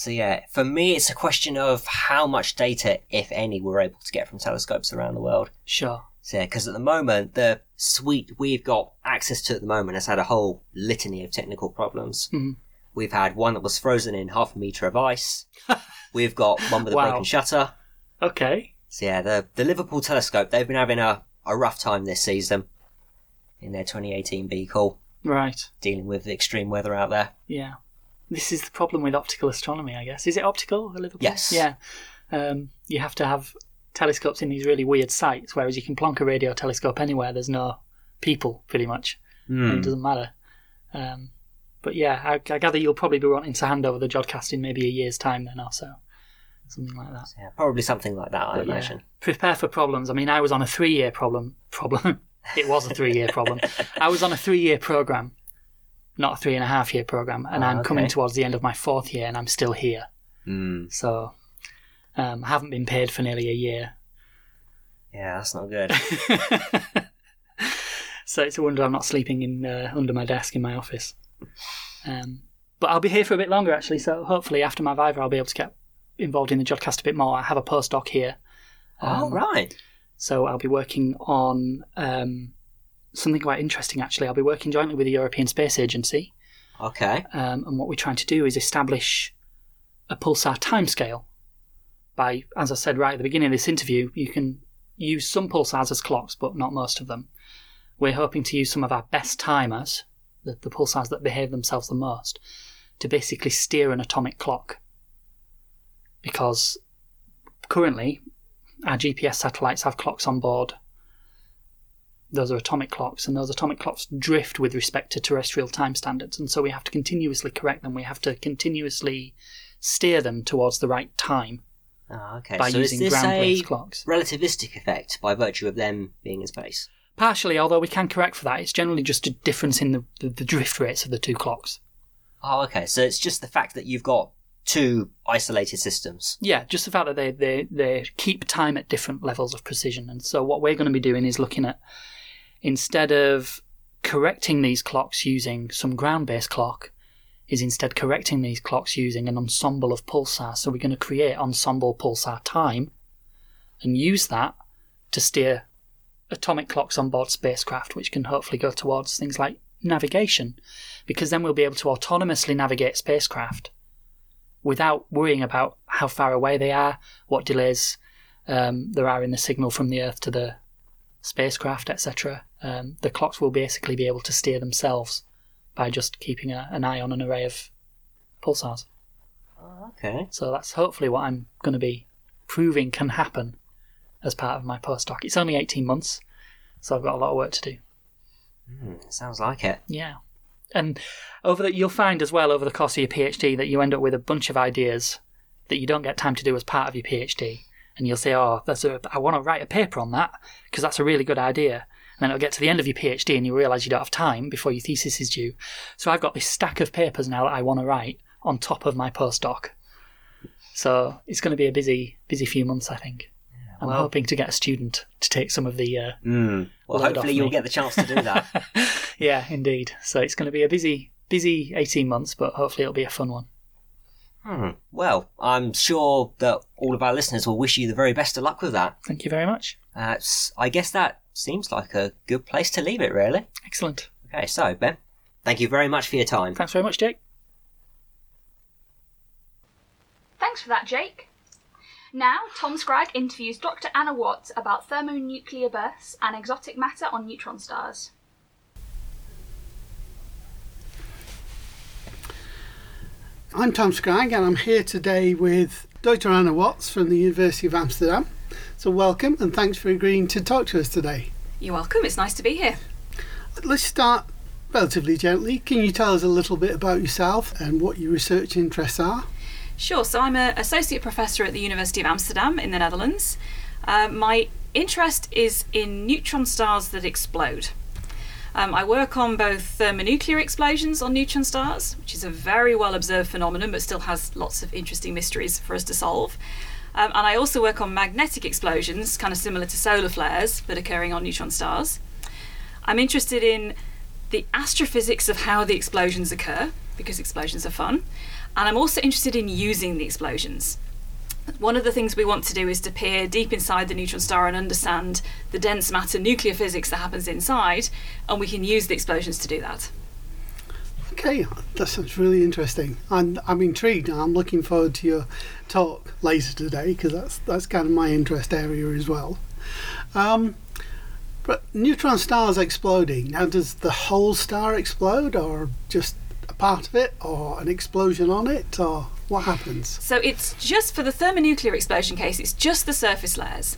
So yeah. For me, it's a question of how much data, if any, we're able to get from telescopes around the world. Sure. So yeah, because at the moment, the suite we've got access to at the moment has had a whole litany of technical problems. Mhm. We've had one that was frozen in half a meter of ice. We've got one with a Wow. broken shutter. Okay. So yeah, the the Liverpool telescope they've been having a, a rough time this season in their 2018 B call, Right. dealing with the extreme weather out there. Yeah. This is the problem with optical astronomy, I guess. Is it optical Liverpool? Yes. Yeah. Um, you have to have telescopes in these really weird sites, whereas you can plonk a radio telescope anywhere. There's no people, pretty much. And it doesn't matter. Um, but yeah, I, I gather you'll probably be wanting to hand over the Jodcast in maybe a year's time then or so. Something like that. Yeah, probably something like that, I But yeah, imagine. prepare for problems. I mean, I was on a three-year problem. Problem. it was a three-year problem. I was on a three-year program, not a three and a half year program, and Oh, I'm coming towards the end of my fourth year, and I'm still here. Mm. So, um, I haven't been paid for nearly a year. Yeah, that's not good. so it's a wonder I'm not sleeping in uh, under my desk in my office. Um, but I'll be here for a bit longer actually. So hopefully after my Viva, I'll be able to get involved in the Jodcast a bit more. I have a postdoc here. oh, Um, right. So I'll be working on um, something quite interesting actually. I'll be working jointly with the European Space Agency, Okay. um, and what we're trying to do is establish a pulsar timescale. By, as I said right at the beginning of this interview, you can use some pulsars as clocks, but not most of them. We're hoping to use some of our best timers, the, the pulsars that behave themselves the most, to basically steer an atomic clock. Because currently, our GPS satellites have clocks on board. Those are atomic clocks, and those atomic clocks drift with respect to terrestrial time standards, and so we have to continuously correct them. We have to continuously steer them towards the right time Oh, okay. by so using is this a clocks. relativistic effect by virtue of them being in space? Partially, although we can correct for that, it's generally just a difference in the, the, the drift rates of the two clocks. Oh, okay. So it's just the fact that you've got two isolated systems. Yeah, just the fact that they, they, they keep time at different levels of precision. And so, what we're going to be doing is looking at instead of correcting these clocks using some ground based clock, is instead correcting these clocks using an ensemble of pulsars. So, we're going to create ensemble pulsar time and use that to steer atomic clocks on board spacecraft, which can hopefully go towards things like navigation, because then we'll be able to autonomously navigate spacecraft without worrying about how far away they are, what delays um, there are in the signal from the Earth to the spacecraft, etc. Um, the clocks will basically be able to steer themselves by just keeping a, an eye on an array of pulsars. Okay. So that's hopefully what I'm going to be proving can happen as part of my postdoc. It's only 18 months, So I've got a lot of work to do. Sounds like it. Yeah. And over the, you'll find as well over the course of your PhD that you end up with a bunch of ideas that you don't get time to do as part of your PhD. And you'll say, "Oh, that's a, I want to write a paper on that because that's a really good idea." And then it'll get to the end of your PhD and you realise you don't have time before your thesis is due. So I've got this stack of papers now that I want to write on top of my postdoc. So it's going to be a busy, busy few months, I think. I'm hoping to get a student to take some of the uh, Mm. Well, hopefully you'll me. get the chance to do that. Yeah, indeed. So it's going to be a busy, busy 18 months, but hopefully it'll be a fun one. Hmm. Well, I'm sure that all of our listeners will wish you the very best of luck with that. Thank you very much. Uh, s- I guess that seems like a good place to leave it, really. Excellent. Okay, so, Ben, thank you very much for your time. Thanks very much, Jake. Thanks for that, Jake. Now, Tom Scragg interviews Dr. Anna Watts about thermonuclear bursts and exotic matter on neutron stars. I'm Tom Scragg and I'm here today with Dr. Anna Watts from the University of Amsterdam. So, welcome and thanks for agreeing to talk to us today. You're welcome. It's nice to be here. Let's start relatively gently. Can you tell us a little bit about yourself and what your research interests are? Sure. So I'm an associate professor at the University of Amsterdam in the Netherlands. Uh, my interest is in neutron stars that explode. Um, I work on both thermonuclear explosions on neutron stars, which is a very well observed phenomenon but still has lots of interesting mysteries for us to solve. Um, and I also work on magnetic explosions, kind of similar to solar flares, but occurring on neutron stars. I'm interested in the astrophysics of how the explosions occur, because explosions are fun. And I'm also interested in using the explosions. One of the things we want to do is to peer deep inside the neutron star and understand the dense matter nuclear physics that happens inside, and we can use the explosions to do that. Okay, that sounds really interesting. I'm, I'm intrigued and I'm looking forward to your talk later today because that's, that's kind of my interest area as well. Um, but neutron stars exploding. Now, does the whole star explode or just a part of it or an explosion on it or what happens? So it's just for the thermonuclear explosion case, it's just the surface layers.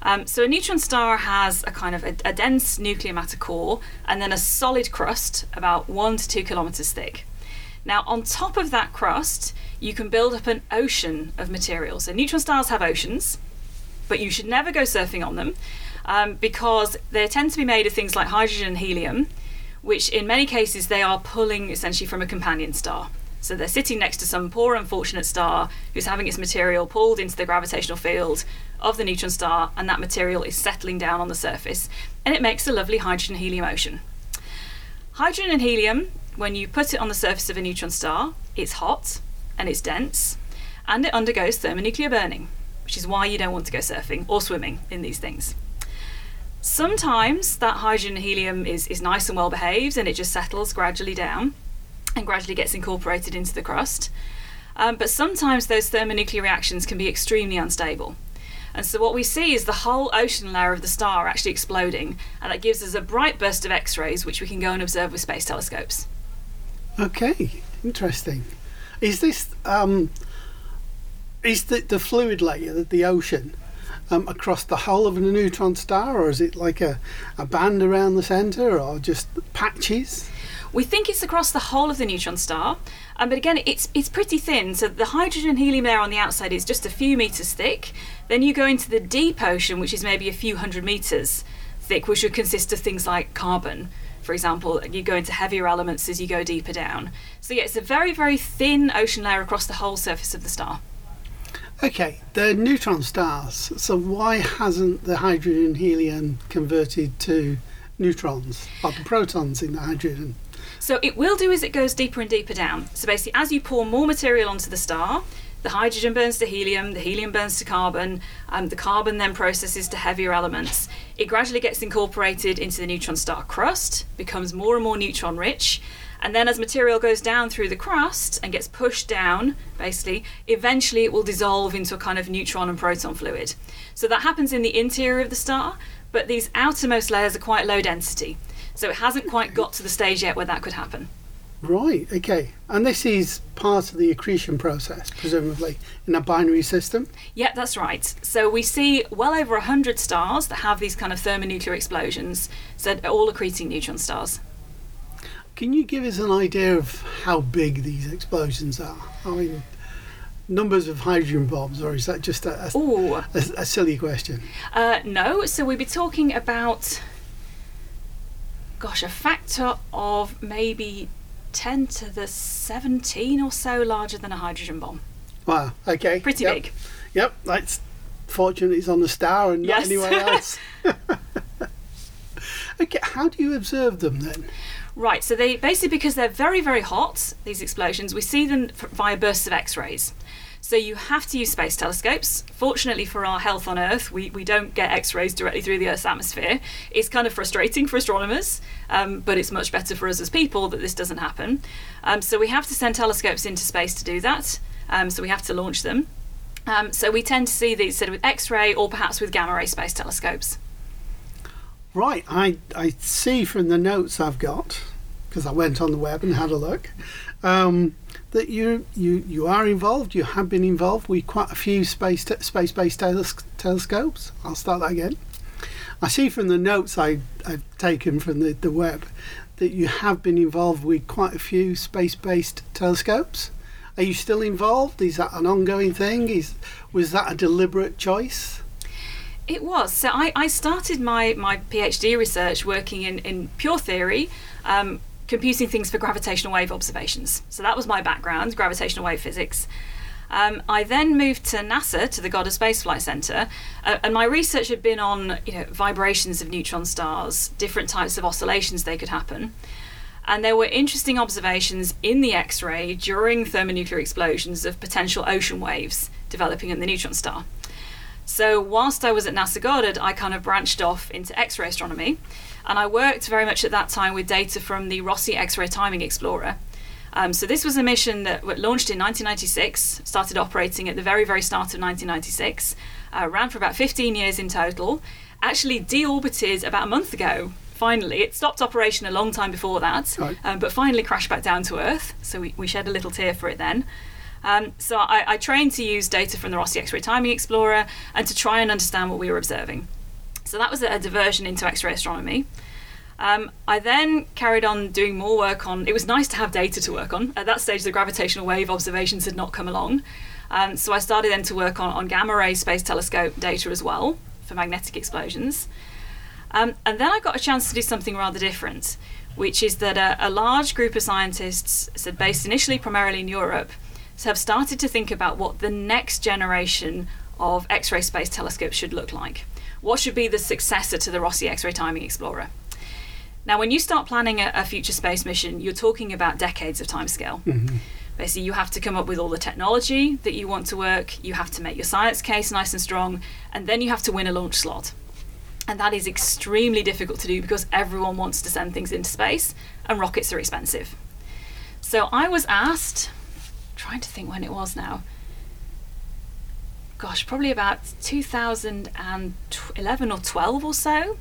Um, so a neutron star has a kind of a, a dense nuclear matter core and then a solid crust about one to two kilometers thick. Now, on top of that crust, you can build up an ocean of material. So neutron stars have oceans, but you should never go surfing on them um, because they tend to be made of things like hydrogen and helium, which in many cases they are pulling essentially from a companion star. So they're sitting next to some poor unfortunate star who's having its material pulled into the gravitational field of the neutron star, and that material is settling down on the surface, and it makes a lovely hydrogen helium ocean. Hydrogen and helium, when you put it on the surface of a neutron star, it's hot and it's dense, and it undergoes thermonuclear burning, which is why you don't want to go surfing or swimming in these things. Sometimes that hydrogen and helium is, is nice and well behaved and it just settles gradually down and gradually gets incorporated into the crust. Um, but sometimes those thermonuclear reactions can be extremely unstable. And so what we see is the whole ocean layer of the star actually exploding, and that gives us a bright burst of X rays, which we can go and observe with space telescopes. Okay, interesting. Is this um, is the, the fluid layer, the, the ocean, um, across the whole of a neutron star, or is it like a, a band around the centre, or just patches? We think it's across the whole of the neutron star, um, but again, it's it's pretty thin. So the hydrogen helium layer on the outside is just a few meters thick. Then you go into the deep ocean, which is maybe a few hundred meters thick, which would consist of things like carbon. For example, you go into heavier elements as you go deeper down. So yeah, it's a very very thin ocean layer across the whole surface of the star. Okay, they're neutron stars. So why hasn't the hydrogen helium converted to neutrons, like the protons in the hydrogen? So it will do as it goes deeper and deeper down. So basically, as you pour more material onto the star, the hydrogen burns to helium, the helium burns to carbon, um, the carbon then processes to heavier elements. It gradually gets incorporated into the neutron star crust, becomes more and more neutron rich, and then as material goes down through the crust and gets pushed down, basically, eventually it will dissolve into a kind of neutron and proton fluid. So that happens in the interior of the star, but these outermost layers are quite low density. So it hasn't quite got to the stage yet where that could happen. Right, okay. And this is part of the accretion process, presumably, in a binary system? Yeah, that's right. So we see well over 100 stars that have these kind of thermonuclear explosions, so all accreting neutron stars. Can you give us an idea of how big these explosions are? I mean, numbers of hydrogen bombs, or is that just a, a, a, a silly question? uh, no, so we'd be talking about, gosh, a factor of maybe 10 to the 17 or so larger than a hydrogen bomb. Wow, okay. Pretty yep. big. Yep, that's fortunate it's on the star and Yes. not anywhere else. okay, how do you observe them then? Right, so they basically because they're very, very hot, these explosions, we see them via bursts of X rays. So you have to use space telescopes. Fortunately for our health on Earth, we, we don't get X rays directly through the Earth's atmosphere. It's kind of frustrating for astronomers, um, but it's much better for us as people that this doesn't happen. Um, so we have to send telescopes into space to do that. Um, so we have to launch them. Um, so we tend to see these sort of with X ray or perhaps with gamma ray space telescopes. Right, I, I see from the notes I've got, because I went on the web and had a look, um, that you, you you are involved, you have been involved with quite a few space te- space-based teles- telescopes. I'll start that again. I see from the notes I, I've taken from the, the web that you have been involved with quite a few space-based telescopes. Are you still involved? Is that an ongoing thing? Is was that a deliberate choice? It was. So I, I started my, my PhD research working in, in pure theory, um, computing things for gravitational wave observations. So that was my background, gravitational wave physics. Um, I then moved to NASA, to the Goddard Space Flight Center, uh, and my research had been on you know, vibrations of neutron stars, different types of oscillations they could happen. And there were interesting observations in the X ray during thermonuclear explosions of potential ocean waves developing in the neutron star. So, whilst I was at NASA Goddard, I kind of branched off into X ray astronomy. And I worked very much at that time with data from the Rossi X ray Timing Explorer. Um, so, this was a mission that launched in 1996, started operating at the very, very start of 1996, uh, ran for about 15 years in total, actually deorbited about a month ago. Finally, it stopped operation a long time before that, Right. um, but finally crashed back down to Earth. So, we, we shed a little tear for it then. Um, so I, I trained to use data from the Rossi X-ray Timing Explorer and to try and understand what we were observing. So that was a, diversion into X-ray astronomy. Um, I then carried on doing more work on. It was nice to have data to work on. At that stage, the gravitational wave observations had not come along, um, so I started then to work on, on gamma ray space telescope data as well for magnetic explosions. Um, and then I got a chance to do something rather different, which is that a, a large group of scientists, so based initially primarily in Europe, have started to think about what the next generation of X ray space telescopes should look like. What should be the successor to the Rossi X ray Timing Explorer? Now, when you start planning a, a future space mission, you're talking about decades of timescale. Mm-hmm. Basically, you have to come up with all the technology that you want to work, you have to make your science case nice and strong, and then you have to win a launch slot. And that is extremely difficult to do because everyone wants to send things into space, and rockets are expensive. So I was asked, trying to think when it was now, gosh, probably about 2011 or 12 or so,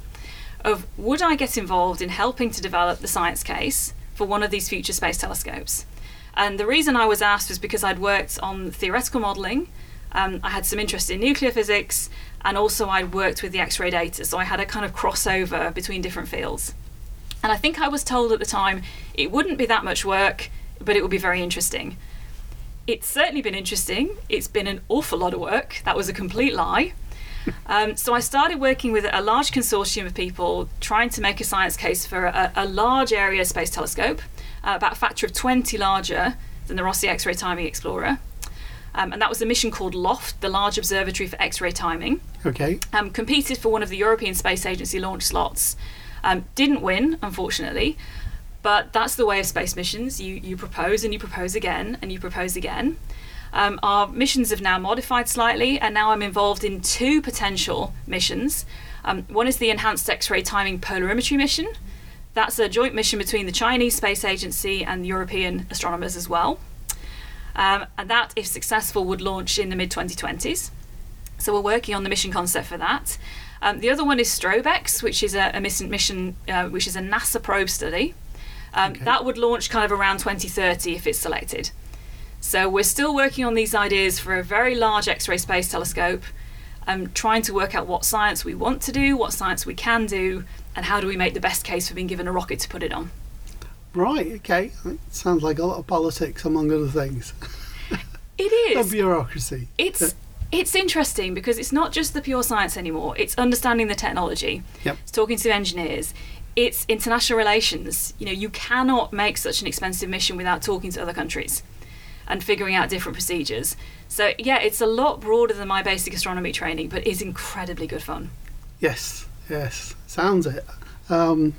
of would I get involved in helping to develop the science case for one of these future space telescopes? And the reason I was asked was because I'd worked on theoretical modelling, um, I had some interest in nuclear physics, and also I'd worked with the X ray data, so I had a kind of crossover between different fields. And I think I was told at the time it wouldn't be that much work, but it would be very interesting. It's certainly been interesting. It's been an awful lot of work. That was a complete lie. Um, so I started working with a large consortium of people trying to make a science case for a, a large area space telescope, uh, about a factor of 20 larger than the Rossi X ray Timing Explorer. Um, and that was a mission called LOFT, the Large Observatory for X ray Timing Okay. um, competed for one of the European Space Agency launch slots. Um, didn't win, unfortunately, but that's the way of space missions. You you propose and you propose again and you propose again. Um, our missions have now modified slightly, and now I'm involved in two potential missions. Um, one is the Enhanced X-ray Timing Polarimetry mission. That's a joint mission between the Chinese Space Agency and European astronomers as well. Um, and that, if successful, would launch in the mid 2020s. So we're working on the mission concept for that. Um, the other one is STROBE-X, which is a, a mission uh, which is a NASA probe study. Um, Okay. That would launch kind of around 2030 if it's selected. So we're still working on these ideas for a very large X-ray space telescope, um, trying to work out what science we want to do, what science we can do, and how do we make the best case for being given a rocket to put it on. Right, okay. It sounds like a lot of politics, among other things. It is. Is. bureaucracy. It's it's interesting because it's not just the pure science anymore. It's understanding the technology. Yep. It's talking to engineers. It's international relations. You know, you cannot make such an expensive mission without talking to other countries and figuring out different procedures. So yeah, it's a lot broader than my basic astronomy training, but it's incredibly good fun. Yes, yes. Sounds it. Um,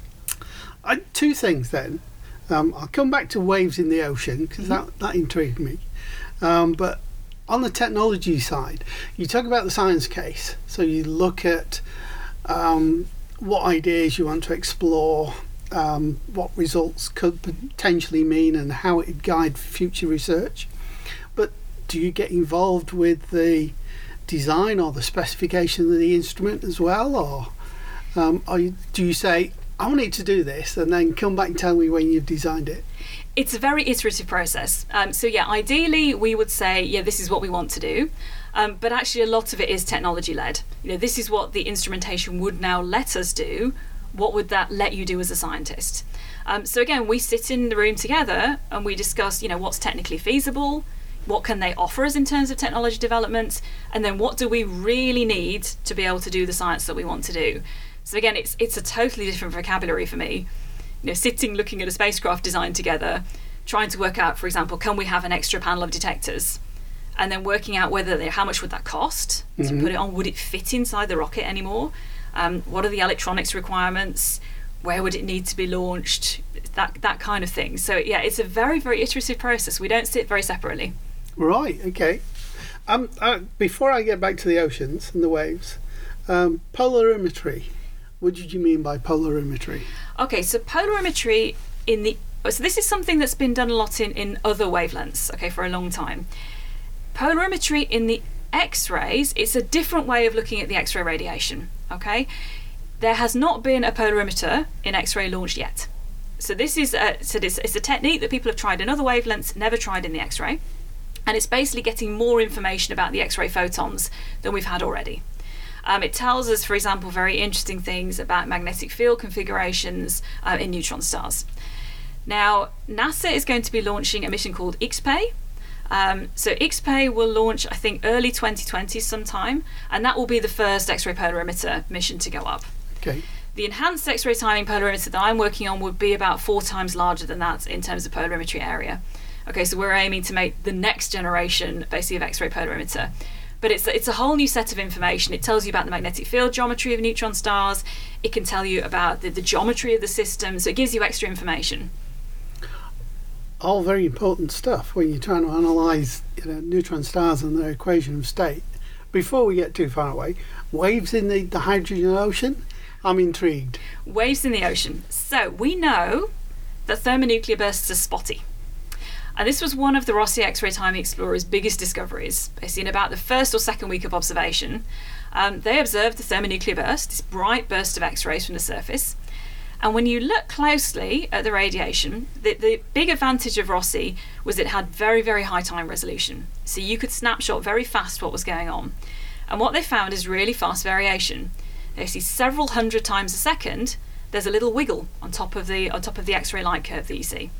I, two things then. Um, I'll come back to waves in the ocean because that, that intrigued me. Um, but on the technology side, you talk about the science case. So you look at um, what ideas you want to explore, um, what results could potentially mean, and how it would guide future research. But do you get involved with the design or the specification of the instrument as well, or um, you, do you say I want it to do this and then come back and tell me when you've designed it? It's a very iterative process. Um, so yeah, ideally we would say, yeah, this is what we want to do. Um, but actually, a lot of it is technology led. You know, this is what the instrumentation would now let us do. What would that let you do as a scientist? Um, so again, we sit in the room together and we discuss, you know, what's technically feasible, what can they offer us in terms of technology development, and then what do we really need to be able to do the science that we want to do. So again, it's it's a totally different vocabulary for me you know, sitting looking at a spacecraft design together, trying to work out, for example, can we have an extra panel of detectors, and then working out whether they, how much would that cost to put it on? Would it fit inside the rocket anymore? Um, what are the electronics requirements? Where would it need to be launched? That that kind of thing. So yeah, it's a very very iterative process. We don't sit very separately. Right. Okay. Um, uh, before I get back to the oceans and the waves, um, polarimetry. What did you mean by polarimetry? Okay, so polarimetry in the so this is something that's been done a lot in, in other wavelengths, okay, for a long time. Polarimetry in the X-rays, it's a different way of looking at the X-ray radiation, okay? There has not been a polarimeter in X-ray launched yet. So this is a, so this, it's a technique that people have tried in other wavelengths, never tried in the X-ray. And it's basically getting more information about the X-ray photons than we've had already. Um, it tells us, for example, very interesting things about magnetic field configurations uh, in neutron stars. Now, NASA is going to be launching a mission called IXPE. Um, so IXPE will launch, I think, early 2020 sometime, and that will be the first X-ray polarimeter mission to go up. Okay. The enhanced X-ray timing polarimeter that I'm working on would be about four times larger than that in terms of polarimetry area. Okay, so we're aiming to make the next generation basically of X-ray polarimeter. But it's it's a whole new set of information. It tells you about the magnetic field geometry of neutron stars. It can tell you about the, the geometry of the system. So it gives you extra information. All very important stuff when you're trying to analyse you know, neutron stars and their equation of state. Before we get too far away, waves in the, the hydrogen ocean. I'm intrigued. Waves in the ocean. So we know that thermonuclear bursts are spotty. And this was one of the Rossi X ray Time Explorer's biggest discoveries. Basically, in about the first or second week of observation, um, they observed the thermonuclear burst, this bright burst of X rays from the surface. And when you look closely at the radiation, the, the big advantage of Rossi was it had very, very high time resolution. So you could snapshot very fast what was going on. And what they found is really fast variation. They see several hundred times a second, there's a little wiggle on top of the on top of the X-ray light curve that you see.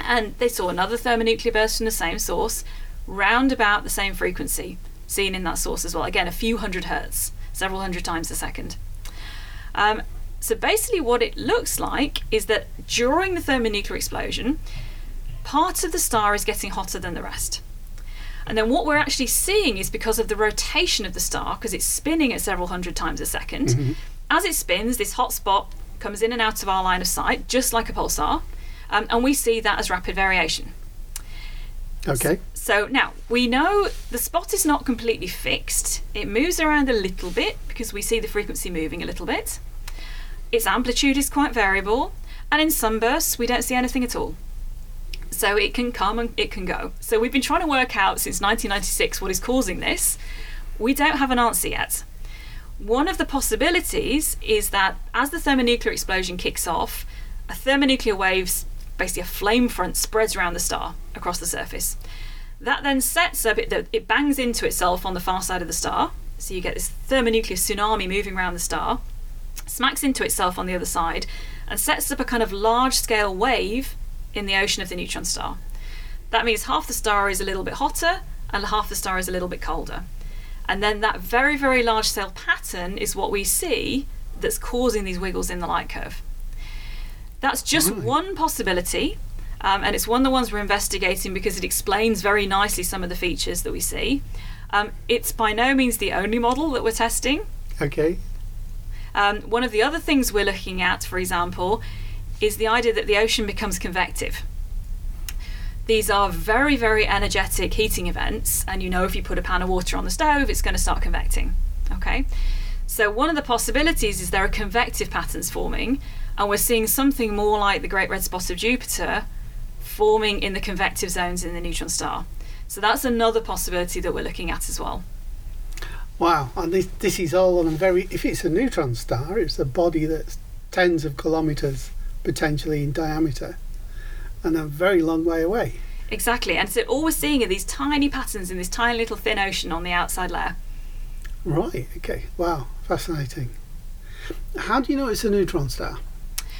And they saw another thermonuclear burst from the same source, round about the same frequency, seen in that source as well. Again, a few hundred hertz, several hundred times a second. Um, so basically, what it looks like is that during the thermonuclear explosion, part of the star is getting hotter than the rest. And then what we're actually seeing is because of the rotation of the star, because it's spinning at several hundred times a 2nd as it spins, this hot spot comes in and out of our line of sight, just like a pulsar, um, and we see that as rapid variation. Okay. So now we know the spot is not completely fixed. It moves around a little bit because we see the frequency moving a little bit. Its amplitude is quite variable, and in some bursts we don't see anything at all. So it can come and it can go. So we've been trying to work out since 1996 what is causing this. We don't have an answer yet. One of the possibilities is that as the thermonuclear explosion kicks off, a thermonuclear wave basically a flame front spreads around the star across the surface. That then sets up, it, it bangs into itself on the far side of the star. So you get this thermonuclear tsunami moving around the star, smacks into itself on the other side, and sets up a kind of large scale wave in the ocean of the neutron star. That means half the star is a little bit hotter and half the star is a little bit colder. And then that very, very large scale pattern is what we see that's causing these wiggles in the light curve. That's just Right. one possibility, um, and it's one of the ones we're investigating because it explains very nicely some of the features that we see. Um, it's by no means the only model that we're testing. Okay. Um, one of the other things we're looking at, for example, is the idea that the ocean becomes convective. These are very, very energetic heating events, and you know if you put a pan of water on the stove, it's going to start convecting. Okay? So, one of the possibilities is there are convective patterns forming, and we're seeing something more like the Great Red Spot of Jupiter forming in the convective zones in the neutron star. So, that's another possibility that we're looking at as well. Wow. And this this is all on a very. If it's a neutron star, it's a body that's tens of kilometres potentially in diameter, and a very long way away. Exactly, and so all we're seeing are these tiny patterns in this tiny little thin ocean on the outside layer. Right. Okay. Wow. Fascinating. How do you know it's a neutron star?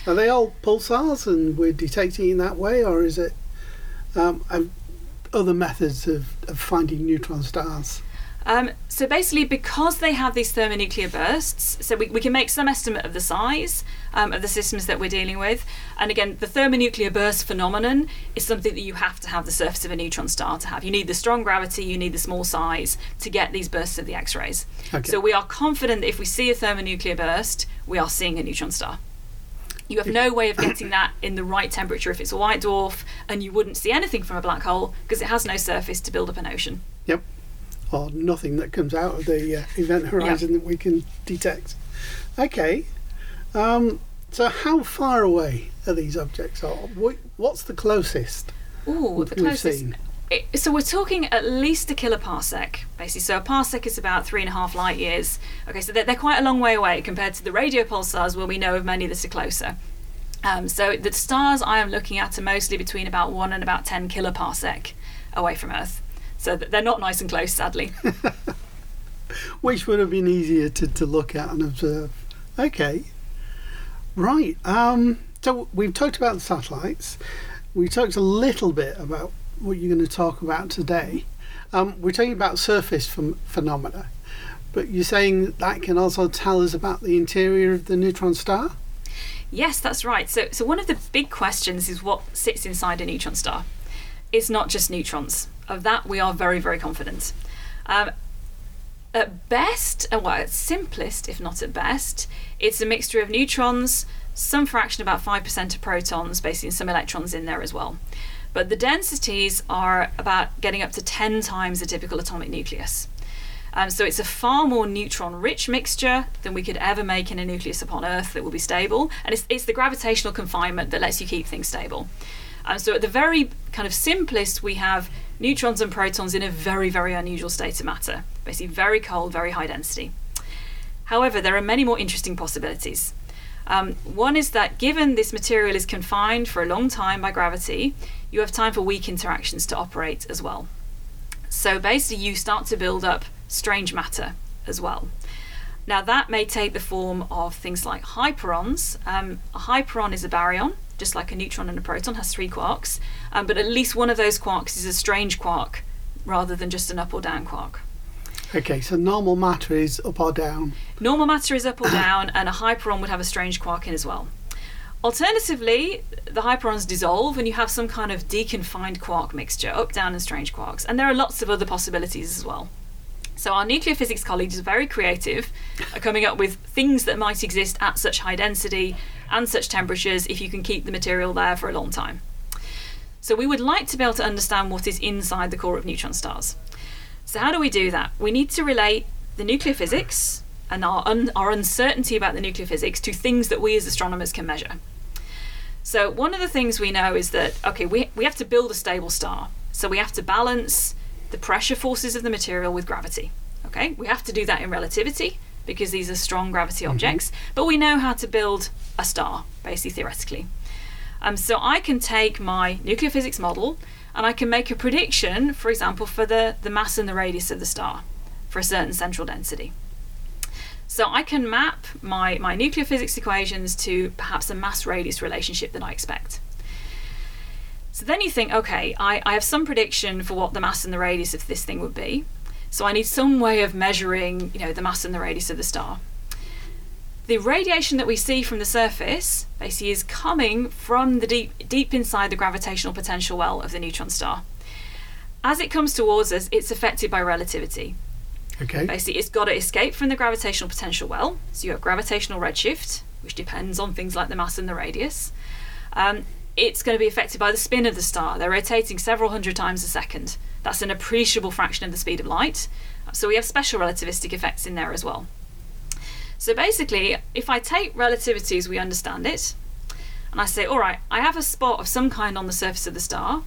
Are they all pulsars, and we're detecting in that way, or is it um, other methods of, of finding neutron stars? Um, so basically, because they have these thermonuclear bursts, so we, we can make some estimate of the size um, of the systems that we're dealing with. And again, the thermonuclear burst phenomenon is something that you have to have the surface of a neutron star to have. You need the strong gravity, you need the small size to get these bursts of the X rays. Okay. So we are confident that if we see a thermonuclear burst, we are seeing a neutron star. You have no way of getting that in the right temperature if it's a white dwarf, and you wouldn't see anything from a black hole because it has no surface to build up an ocean. Yep. Or nothing that comes out of the uh, event horizon that we can detect. Okay. Um, so, how far away are these objects? Or what's the closest Ooh, we've the closest. seen? So we're talking at least a kiloparsec, basically. So a parsec is about three and a half light years. Okay, so they're, they're quite a long way away compared to the radio pulsars, where we know of many that are closer. Um, so the stars I am looking at are mostly between about one and about ten kiloparsec away from Earth. So they're not nice and close, sadly. Which would have been easier to, to look at and observe. Okay. Right. Um, so, we've talked about the satellites. We talked a little bit about what you're going to talk about today. Um, we're talking about surface phem- phenomena, but you're saying that, can also tell us about the interior of the neutron star? Yes, that's right. So, so one of the big questions is what sits inside a neutron star. It's not just neutrons. Of that, we are very, very confident. Um, at best, and well, at simplest, if not at best, it's a mixture of neutrons, some fraction, about 5% of protons, basically, and some electrons in there as well. But the densities are about getting up to 10 times the typical atomic nucleus. Um, so it's a far more neutron rich mixture than we could ever make in a nucleus upon Earth that will be stable. And it's, it's the gravitational confinement that lets you keep things stable. Um, so at the very kind of simplest, we have neutrons and protons in a very, very unusual state of matter. Basically, very cold, very high density. However, there are many more interesting possibilities. Um, one is that given this material is confined for a long time by gravity, you have time for weak interactions to operate as well. So basically, you start to build up strange matter as well. Now, that may take the form of things like hyperons. Um, a hyperon is a baryon, just like a neutron and a proton has three quarks, um, but at least one of those quarks is a strange quark rather than just an up or down quark. Okay, so normal matter is up or down. Normal matter is up or down, and a hyperon would have a strange quark in as well. Alternatively, the hyperons dissolve and you have some kind of deconfined quark mixture, up, down, and strange quarks. And there are lots of other possibilities as well. So, our nuclear physics colleagues are very creative, are coming up with things that might exist at such high density and such temperatures if you can keep the material there for a long time. So, we would like to be able to understand what is inside the core of neutron stars. So, how do we do that? We need to relate the nuclear physics and our, un- our uncertainty about the nuclear physics to things that we as astronomers can measure. So, one of the things we know is that, okay, we, we have to build a stable star. So, we have to balance the pressure forces of the material with gravity. Okay, we have to do that in relativity because these are strong gravity objects, but we know how to build a star, basically theoretically. Um, so I can take my nuclear physics model and I can make a prediction, for example, for the, the mass and the radius of the star for a certain central density. So I can map my, my nuclear physics equations to perhaps a mass radius relationship that I expect. So then you think, okay, I, I have some prediction for what the mass and the radius of this thing would be. So I need some way of measuring, you know, the mass and the radius of the star. The radiation that we see from the surface basically is coming from the deep deep inside the gravitational potential well of the neutron star. As it comes towards us, it's affected by relativity. Okay. Basically, it's got to escape from the gravitational potential well. So you have gravitational redshift, which depends on things like the mass and the radius. Um, it's going to be affected by the spin of the star. They're rotating several hundred times a second. That's an appreciable fraction of the speed of light. So we have special relativistic effects in there as well. So basically, if I take relativity as we understand it, and I say, all right, I have a spot of some kind on the surface of the star.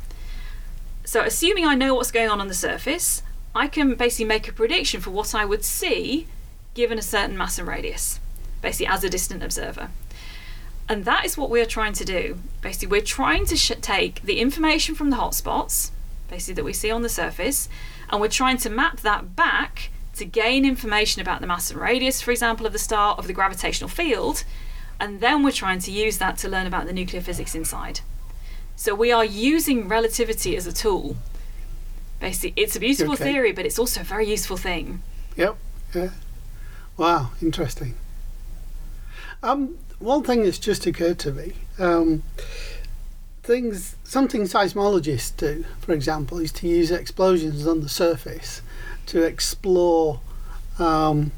So assuming I know what's going on on the surface, I can basically make a prediction for what I would see given a certain mass and radius, basically as a distant observer. And that is what we're trying to do. Basically, we're trying to sh- take the information from the hotspots, basically that we see on the surface, and we're trying to map that back to gain information about the mass and radius, for example, of the star, of the gravitational field, and then we're trying to use that to learn about the nuclear physics inside. So we are using relativity as a tool. Basically, it's a beautiful Okay. theory, but it's also a very useful thing. Yep. Yeah. Wow. Interesting. Um, one thing that's just occurred to me. Um, things, something seismologists do, for example, is to use explosions on the surface to explore um,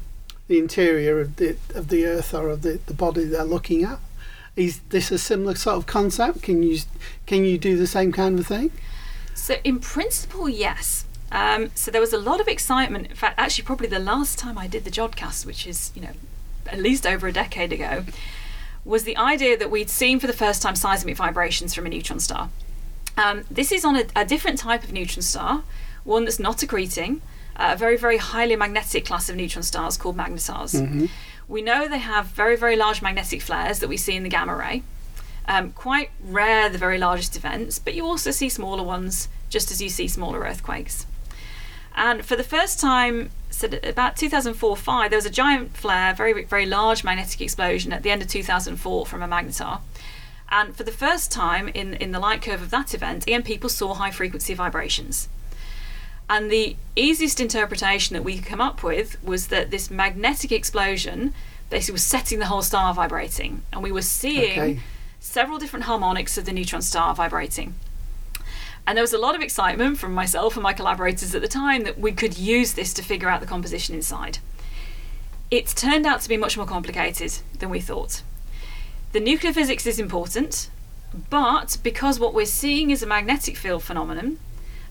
the interior of the of the Earth or of the, the body they're looking at. Is this a similar sort of concept? Can you can you do the same kind of thing? So, in principle, yes. Um, so there was a lot of excitement. In fact, actually, probably the last time I did the Jodcast, which is you know at least over a decade ago, was the idea that we'd seen for the first time seismic vibrations from a neutron star. Um, this is on a, a different type of neutron star, one that's not accreting, uh, a very very highly magnetic class of neutron stars called magnetars. We know they have very very large magnetic flares that we see in the gamma ray. Um, quite rare, the very largest events, but you also see smaller ones, just as you see smaller earthquakes. And for the first time, so about 2004 5, there was a giant flare, very, very large magnetic explosion at the end of 2004 from a magnetar. And for the first time in, in the light curve of that event, EM people saw high frequency vibrations. And the easiest interpretation that we could come up with was that this magnetic explosion basically was setting the whole star vibrating. And we were seeing Okay. Several different harmonics of the neutron star vibrating. And there was a lot of excitement from myself and my collaborators at the time that we could use this to figure out the composition inside. It's turned out to be much more complicated than we thought. The nuclear physics is important, but because what we're seeing is a magnetic field phenomenon,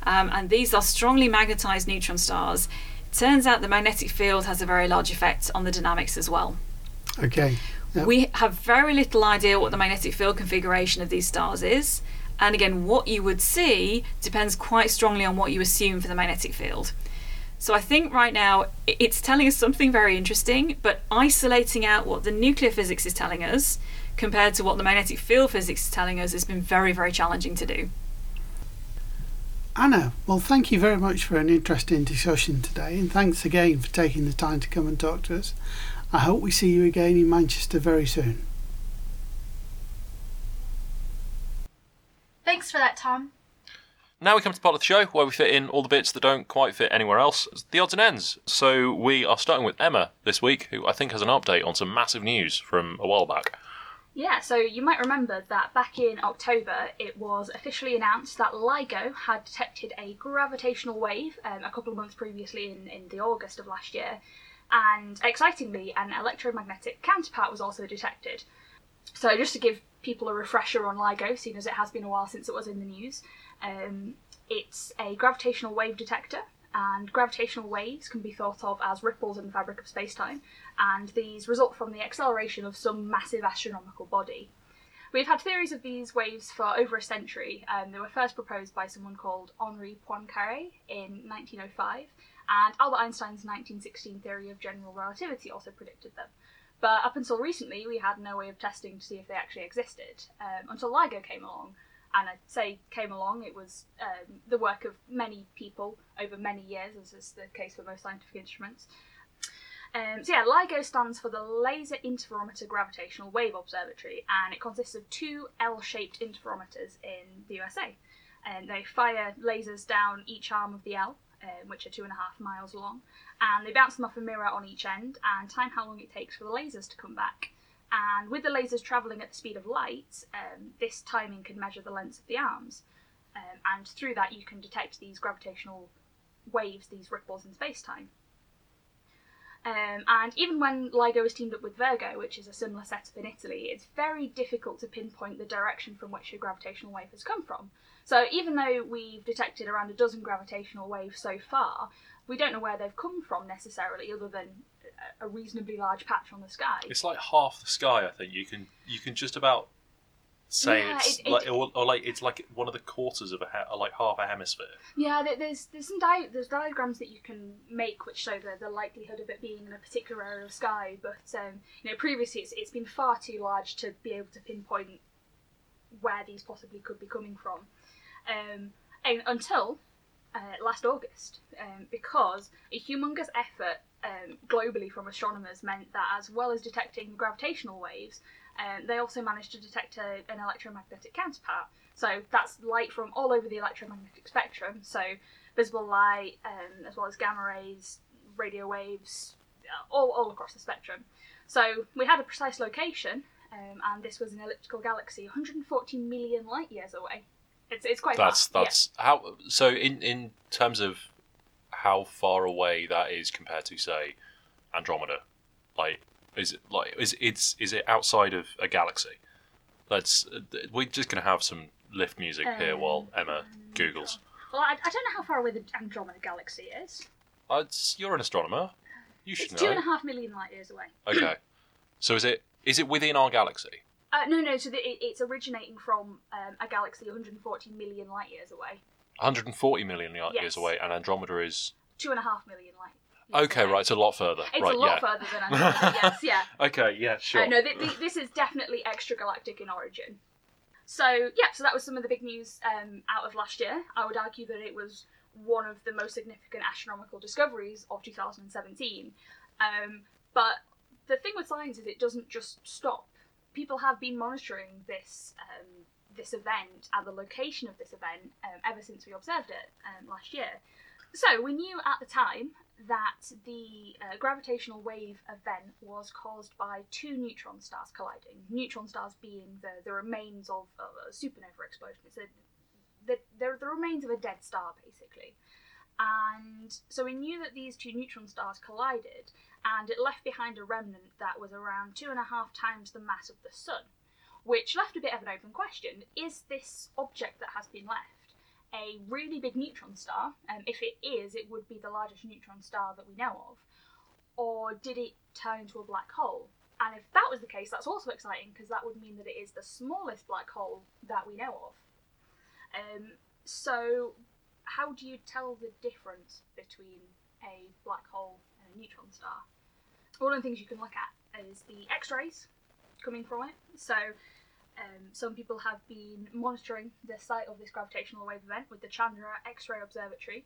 um, and these are strongly magnetized neutron stars, it turns out the magnetic field has a very large effect on the dynamics as well. Okay. Yep. We have very little idea what the magnetic field configuration of these stars is. And again, what you would see depends quite strongly on what you assume for the magnetic field. So I think right now it's telling us something very interesting, but isolating out what the nuclear physics is telling us compared to what the magnetic field physics is telling us has been very, very challenging to do. Anna, well, thank you very much for an interesting discussion today, and thanks again for taking the time to come and talk to us. I hope we see you again in Manchester very soon. Thanks for that, Tom. Now we come to the part of the show where we fit in all the bits that don't quite fit anywhere else. The odds and ends. So we are starting with Emma this week, who I think has an update on some massive news from a while back. Yeah, so you might remember that back in October it was officially announced that LIGO had detected a gravitational wave um, a couple of months previously in, in the August of last year, and excitingly, an electromagnetic counterpart was also detected. So, just to give people a refresher on LIGO, seeing as it has been a while since it was in the news, um, it's a gravitational wave detector, and gravitational waves can be thought of as ripples in the fabric of spacetime, and these result from the acceleration of some massive astronomical body. We've had theories of these waves for over a century. Um, they were first proposed by someone called Henri Poincaré in 1905, and Albert Einstein's 1916 theory of general relativity also predicted them. But up until recently, we had no way of testing to see if they actually existed um, until LIGO came along. And I'd say came along, it was um, the work of many people over many years, as is the case for most scientific instruments. Um, so yeah, LIGO stands for the Laser Interferometer Gravitational Wave Observatory, and it consists of two L-shaped interferometers in the USA. And they fire lasers down each arm of the L, um, which are two and a half miles long, and they bounce them off a mirror on each end and time how long it takes for the lasers to come back. And with the lasers travelling at the speed of light, um, this timing can measure the lengths of the arms. Um, and through that, you can detect these gravitational waves, these ripples in space time. Um, and even when LIGO is teamed up with Virgo, which is a similar setup in Italy, it's very difficult to pinpoint the direction from which a gravitational wave has come from. So even though we've detected around a dozen gravitational waves so far, we don't know where they've come from necessarily, other than a reasonably large patch on the sky. It's like half the sky. I think you can you can just about say Yeah, it's it- it- like or, or like it's like one of the quarters of a he- like half a hemisphere. Yeah, there's there's some di- there's diagrams that you can make which show the, the likelihood of it being in a particular area of sky, but um, you know previously it's, it's been far too large to be able to pinpoint where these possibly could be coming from, um, and until uh, last August, um, because a humongous effort um, globally from astronomers meant that as well as detecting gravitational waves, um, they also managed to detect a, an electromagnetic counterpart. So that's light from all over the electromagnetic spectrum. So visible light, um, as well as gamma rays, radio waves, uh, all, all across the spectrum. So we had a precise location, um, and this was an elliptical galaxy 140 million light years away. It's, it's quite That's far. yeah. that's how. So in in terms of how far away that is compared to say Andromeda, like is it like is it's is it outside of a galaxy? Let's we're just gonna have some lift music here while Emma googles. Well, I, I don't know how far away the Andromeda galaxy is. Uh, you're an astronomer. You should It's two and know. half million light years away. Okay. So is it is it within our galaxy? Uh, no, no. So the, it, it's originating from um, a galaxy 140 million light years away. 140 million light Yes. years away, and Andromeda is Two and a half million light. okay. Right, it's a lot further. It's right, a lot yeah. further than Andromeda. yes, yeah. Okay, yeah, sure. Uh, no, th- th- this is definitely extragalactic in origin. So yeah, so that was some of the big news um, out of last year. I would argue that it was one of the most significant astronomical discoveries of 2017. Um, but the thing with science is it doesn't just stop. People have been monitoring this um, this event and the location of this event um, ever since we observed it um, last year. So we knew at the time that the uh, gravitational wave event was caused by two neutron stars colliding. Neutron stars being the, the remains of a supernova explosion. It's a, the, they're the remains of a dead star, basically. And so we knew that these two neutron stars collided, and it left behind a remnant that was around two and a half times the mass of the sun, which left a bit of an open question. Is this object that has been left a really big neutron star? Um, if it is, it would be the largest neutron star that we know of. Or did it turn into a black hole? And if that was the case, that's also exciting because that would mean that it is the smallest black hole that we know of. Um, so, how do you tell the difference between a black hole neutron star? One of the things you can look at is the X rays coming from it. So, um, some people have been monitoring the site of this gravitational wave event with the Chandra X ray Observatory,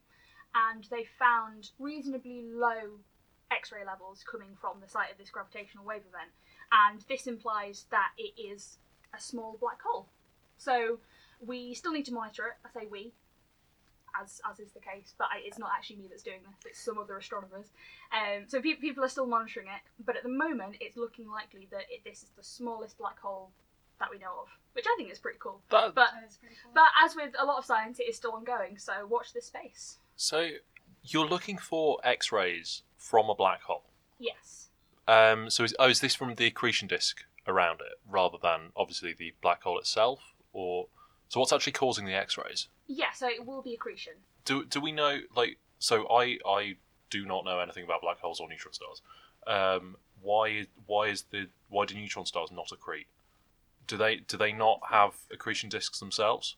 and they found reasonably low X ray levels coming from the site of this gravitational wave event. And this implies that it is a small black hole. So, we still need to monitor it. I say we, as as is the case, but I, it's not actually me that's doing this. It's some other astronomers. Um, so pe- people are still monitoring it, but at the moment, it's looking likely that it, this is the smallest black hole that we know of, which I think is pretty cool. That- but but as with a lot of science, it is still ongoing. So watch this space. So you're looking for X-rays from a black hole. Yes. Um, so is, oh, is this from the accretion disk around it, rather than obviously the black hole itself, or so what's actually causing the X-rays? Yeah. So it will be accretion. Do do we know like so? I I do not know anything about black holes or neutron stars. Um, why why is the why do neutron stars not accrete? Do they do they not have accretion disks themselves?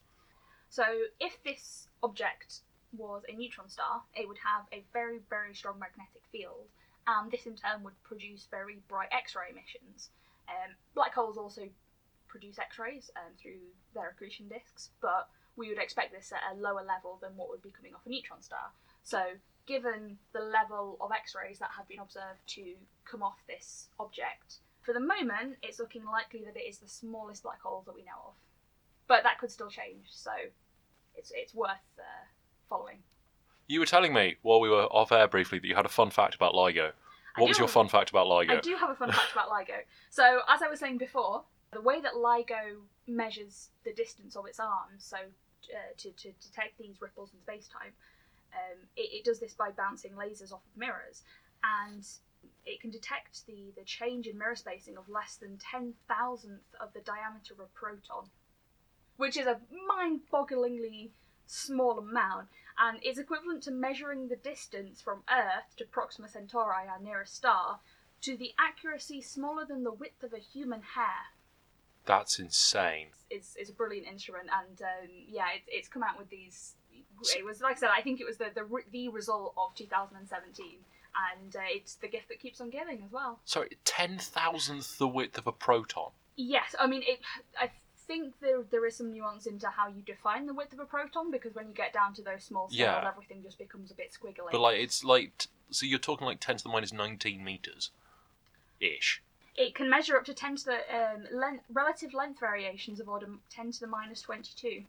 So if this object was a neutron star, it would have a very, very strong magnetic field, and this in turn would produce very bright X-ray emissions. Um, black holes also produce X-rays um, through their accretion disks, but we would expect this at a lower level than what would be coming off a neutron star. So, given the level of X-rays that have been observed to come off this object, for the moment, it's looking likely that it is the smallest black hole that we know of. But that could still change, so it's it's worth uh, following. You were telling me while we were off air briefly that you had a fun fact about LIGO. What was your fun fact about LIGO? I do have a fun fact about LIGO. So, as I was saying before, the way that LIGO measures the distance of its arms, so uh, to, to detect these ripples in space time, um, it, it does this by bouncing lasers off of mirrors. And it can detect the, the change in mirror spacing of less than 10 thousandth of the diameter of a proton, which is a mind bogglingly small amount and is equivalent to measuring the distance from Earth to Proxima Centauri, our nearest star, to the accuracy smaller than the width of a human hair. That's insane. It's, it's a brilliant instrument, and um, yeah, it, it's come out with these. It was like I said, I think it was the the, the result of 2017, and uh, it's the gift that keeps on giving as well. Sorry, ten thousandth the width of a proton. Yes, I mean it. I think there there is some nuance into how you define the width of a proton because when you get down to those small scales, Yeah. everything just becomes a bit squiggly. But like, it's like so you're talking like ten to the minus nineteen meters, ish. It can measure up to 10 to the um, length, relative length variations of order 10 to the minus 22.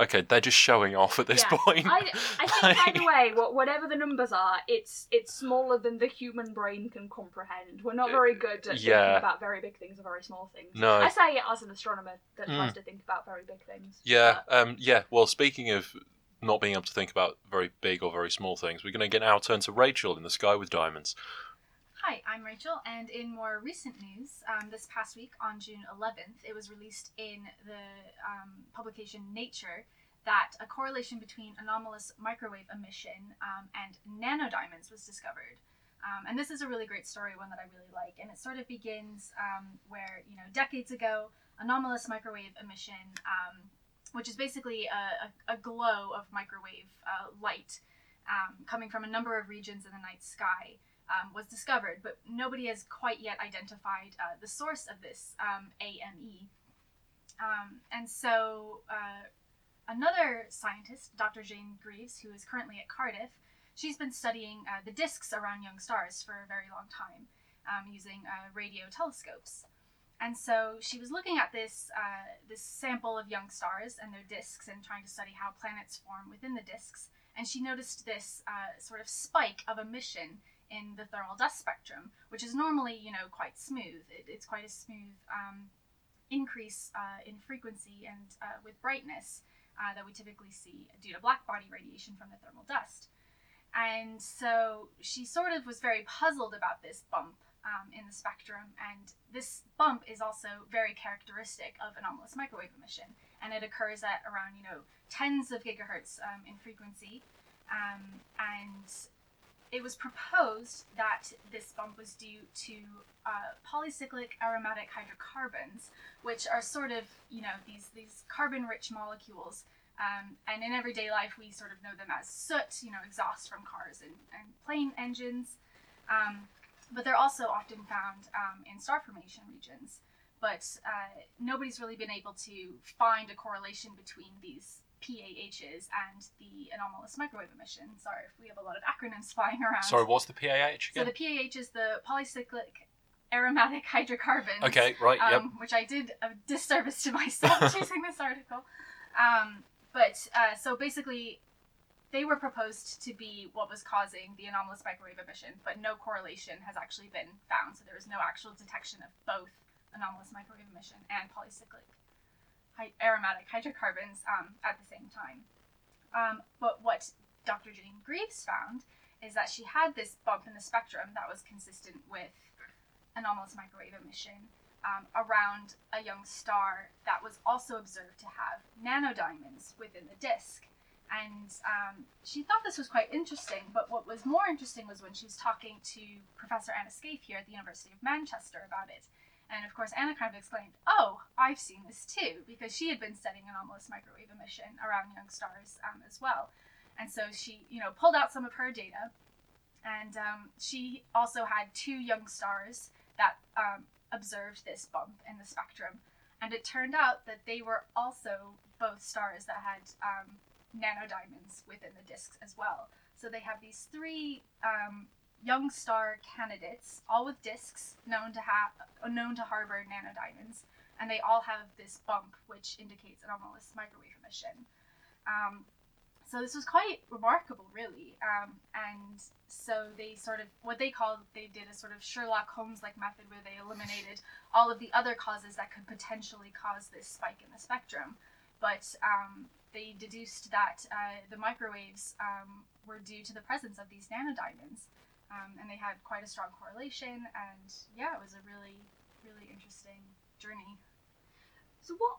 Okay, they're just showing off at this Yeah. point. I, I think either way, wha- whatever the numbers are, it's it's smaller than the human brain can comprehend. We're not very good at Yeah. thinking about very big things or very small things. No. I say it as an astronomer that tries Mm. to think about very big things. Yeah, but- um, yeah. Well, speaking of not being able to think about very big or very small things, we're going to get now turn to Rachel in the sky with diamonds. Hi, I'm Rachel, and in more recent news, um, this past week on June 11th, it was released in the um, publication Nature that a correlation between anomalous microwave emission um, and nanodiamonds was discovered. Um, and this is a really great story, one that I really like. And it sort of begins um, where, you know, decades ago, anomalous microwave emission, um, which is basically a, a, a glow of microwave uh, light coming from a number of regions in the night sky um, was discovered, but nobody has quite yet identified uh, the source of this um, AME. Um, and so, uh, another scientist, Dr. Jane Greaves, who is currently at Cardiff, she's been studying uh, the disks around young stars for a very long time um, using uh, radio telescopes. And so she was looking at this uh, this sample of young stars and their disks and trying to study how planets form within the disks. And she noticed this uh, sort of spike of emission in the thermal dust spectrum, which is normally, you know, quite smooth. It, it's quite a smooth um, increase uh, in frequency and uh, with brightness uh, that we typically see due to black body radiation from the thermal dust. And so she sort of was very puzzled about this bump um, in the spectrum, and this bump is also very characteristic of anomalous microwave emission, and it occurs at around, you know, tens of gigahertz um, in frequency. Um, and it was proposed that this bump was due to uh, polycyclic aromatic hydrocarbons, which are sort of, you know, these, these carbon rich molecules. Um, and in everyday life, we sort of know them as soot, you know, exhaust from cars and, and plane engines. Um, but they're also often found um, in star formation regions. But uh, nobody's really been able to find a correlation between these PAHs and the anomalous microwave emission. Sorry if we have a lot of acronyms flying around. Sorry, what's the PAH again? So the PAH is the polycyclic aromatic hydrocarbons. okay, right, Um, yep. Which I did a disservice to myself choosing this article. Um, but uh, so basically, they were proposed to be what was causing the anomalous microwave emission, but no correlation has actually been found. So there was no actual detection of both anomalous microwave emission and polycyclic aromatic hydrocarbons um, at the same time. Um, but what Dr. Jane Greaves found is that she had this bump in the spectrum that was consistent with anomalous microwave emission um, around a young star that was also observed to have nanodiamonds within the disk. And um, she thought this was quite interesting, but what was more interesting was when she was talking to Professor Anna Scaife here at the University of Manchester about it. And of course, Anna kind of exclaimed, Oh, I've seen this too, because she had been studying anomalous microwave emission around young stars um, as well. And so she, you know, pulled out some of her data and um, she also had two young stars that um, observed this bump in the spectrum. And it turned out that they were also both stars that had um, nanodiamonds within the disks as well. So they have these three um, young star candidates, all with disks known to have known to harbor nanodiamonds, and they all have this bump, which indicates anomalous microwave emission. Um, so this was quite remarkable, really. Um, and so they sort of what they called they did a sort of Sherlock Holmes like method where they eliminated all of the other causes that could potentially cause this spike in the spectrum, but um, they deduced that uh, the microwaves um, were due to the presence of these nanodiamonds, um, and they had quite a strong correlation. And yeah, it was a really really interesting journey. So what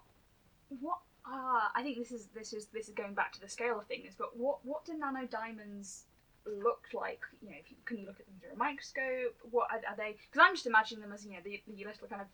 what uh, I think this is this is this is going back to the scale of things, but what what do nanodiamonds look like? You know, if you, can you look at them through a microscope? What are, are they? Because I'm just imagining them as you know the, the little kind of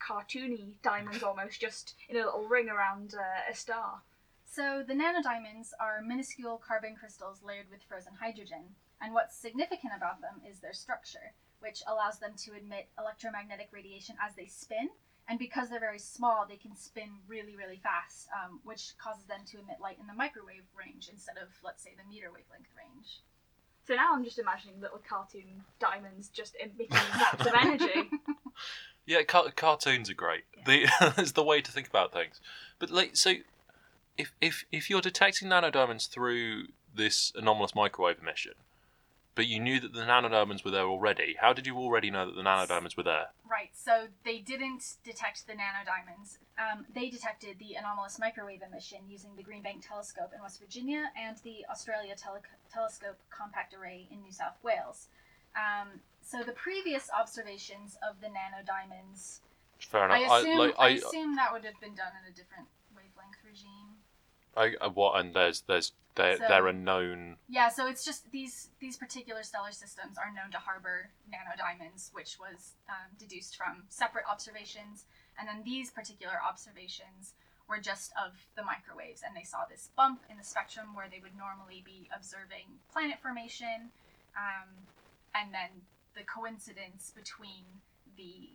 cartoony diamonds almost just in a little ring around uh, a star. So the nanodiamonds are minuscule carbon crystals layered with frozen hydrogen, and what's significant about them is their structure, which allows them to emit electromagnetic radiation as they spin. And because they're very small, they can spin really, really fast, um, which causes them to emit light in the microwave range instead of, let's say, the meter wavelength range. So now I'm just imagining little cartoon diamonds just emitting zaps of energy. Yeah, car- cartoons are great. The it's the way to think about things. But like, so if if if you're detecting nanodiamonds through this anomalous microwave emission, but you knew that the nanodiamonds were there already, how did you already know that the nanodiamonds were there? Right, so they didn't detect the nanodiamonds. Um, they detected the anomalous microwave emission using the Green Bank Telescope in West Virginia and the Australia Tele- Telescope Compact Array in New South Wales. Um, so the previous observations of the nanodiamonds, Fair enough. I assume, like, I, assume that would have been done in a different. I, I, what and there's there's there So- there are known Yeah, so it's just these these particular stellar systems are known to harbor nanodiamonds, which was um, deduced from separate observations, and then these particular observations were just of the microwaves, and they saw this bump in the spectrum where they would normally be observing planet formation, um, and then the coincidence between the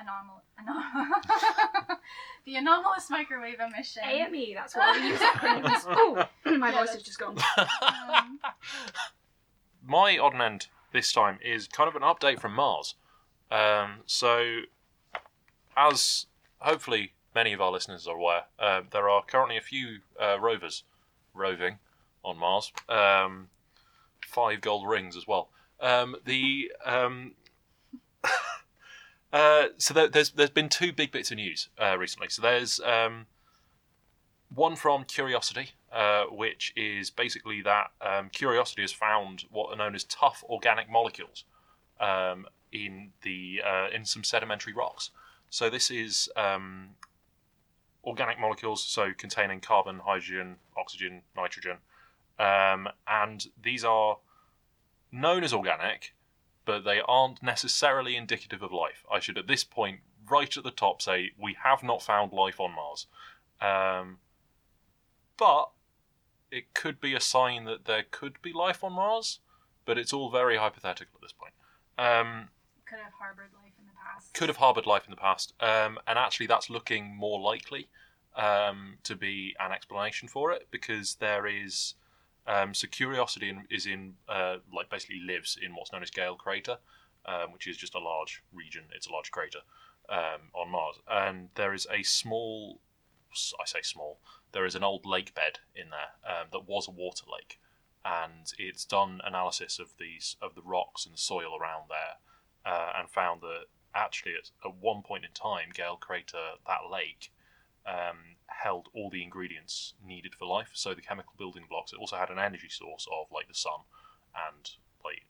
anomal- anom- the anomalous microwave emission. AME, that's what we use acronyms. Oh, my Yeah, voice that's- has just gone. Um, my odd and end this time is kind of an update from Mars. Um, so, as hopefully many of our listeners are aware, uh, there are currently a few uh, rovers roving on Mars. Um, five gold rings as well. Um, the um, uh, so there, there's there's been two big bits of news uh, recently. So there's um, one from Curiosity, uh, which is basically that um, Curiosity has found what are known as tough organic molecules um, in the uh, in some sedimentary rocks. So this is um, organic molecules, so containing carbon, hydrogen, oxygen, nitrogen, um, and these are known as organic, but they aren't necessarily indicative of life. I should, at this point, right at the top, say we have not found life on Mars. Um, but it could be a sign that there could be life on Mars, but it's all very hypothetical at this point. Um, could have harbored life in the past. could have harbored life in the past, um, and actually that's looking more likely um, to be an explanation for it because there is um, so Curiosity in, is in uh, like basically lives in what's known as Gale Crater, um, which is just a large region. It's a large crater um, on Mars, and there is a small, I say small, there is an old lake bed in there um, that was a water lake, and it's done analysis of these of the rocks and the soil around there, uh, and found that actually at, at one point in time, Gale Crater, that lake, um, held all the ingredients needed for life. So the chemical building blocks. It also had an energy source of like the sun and like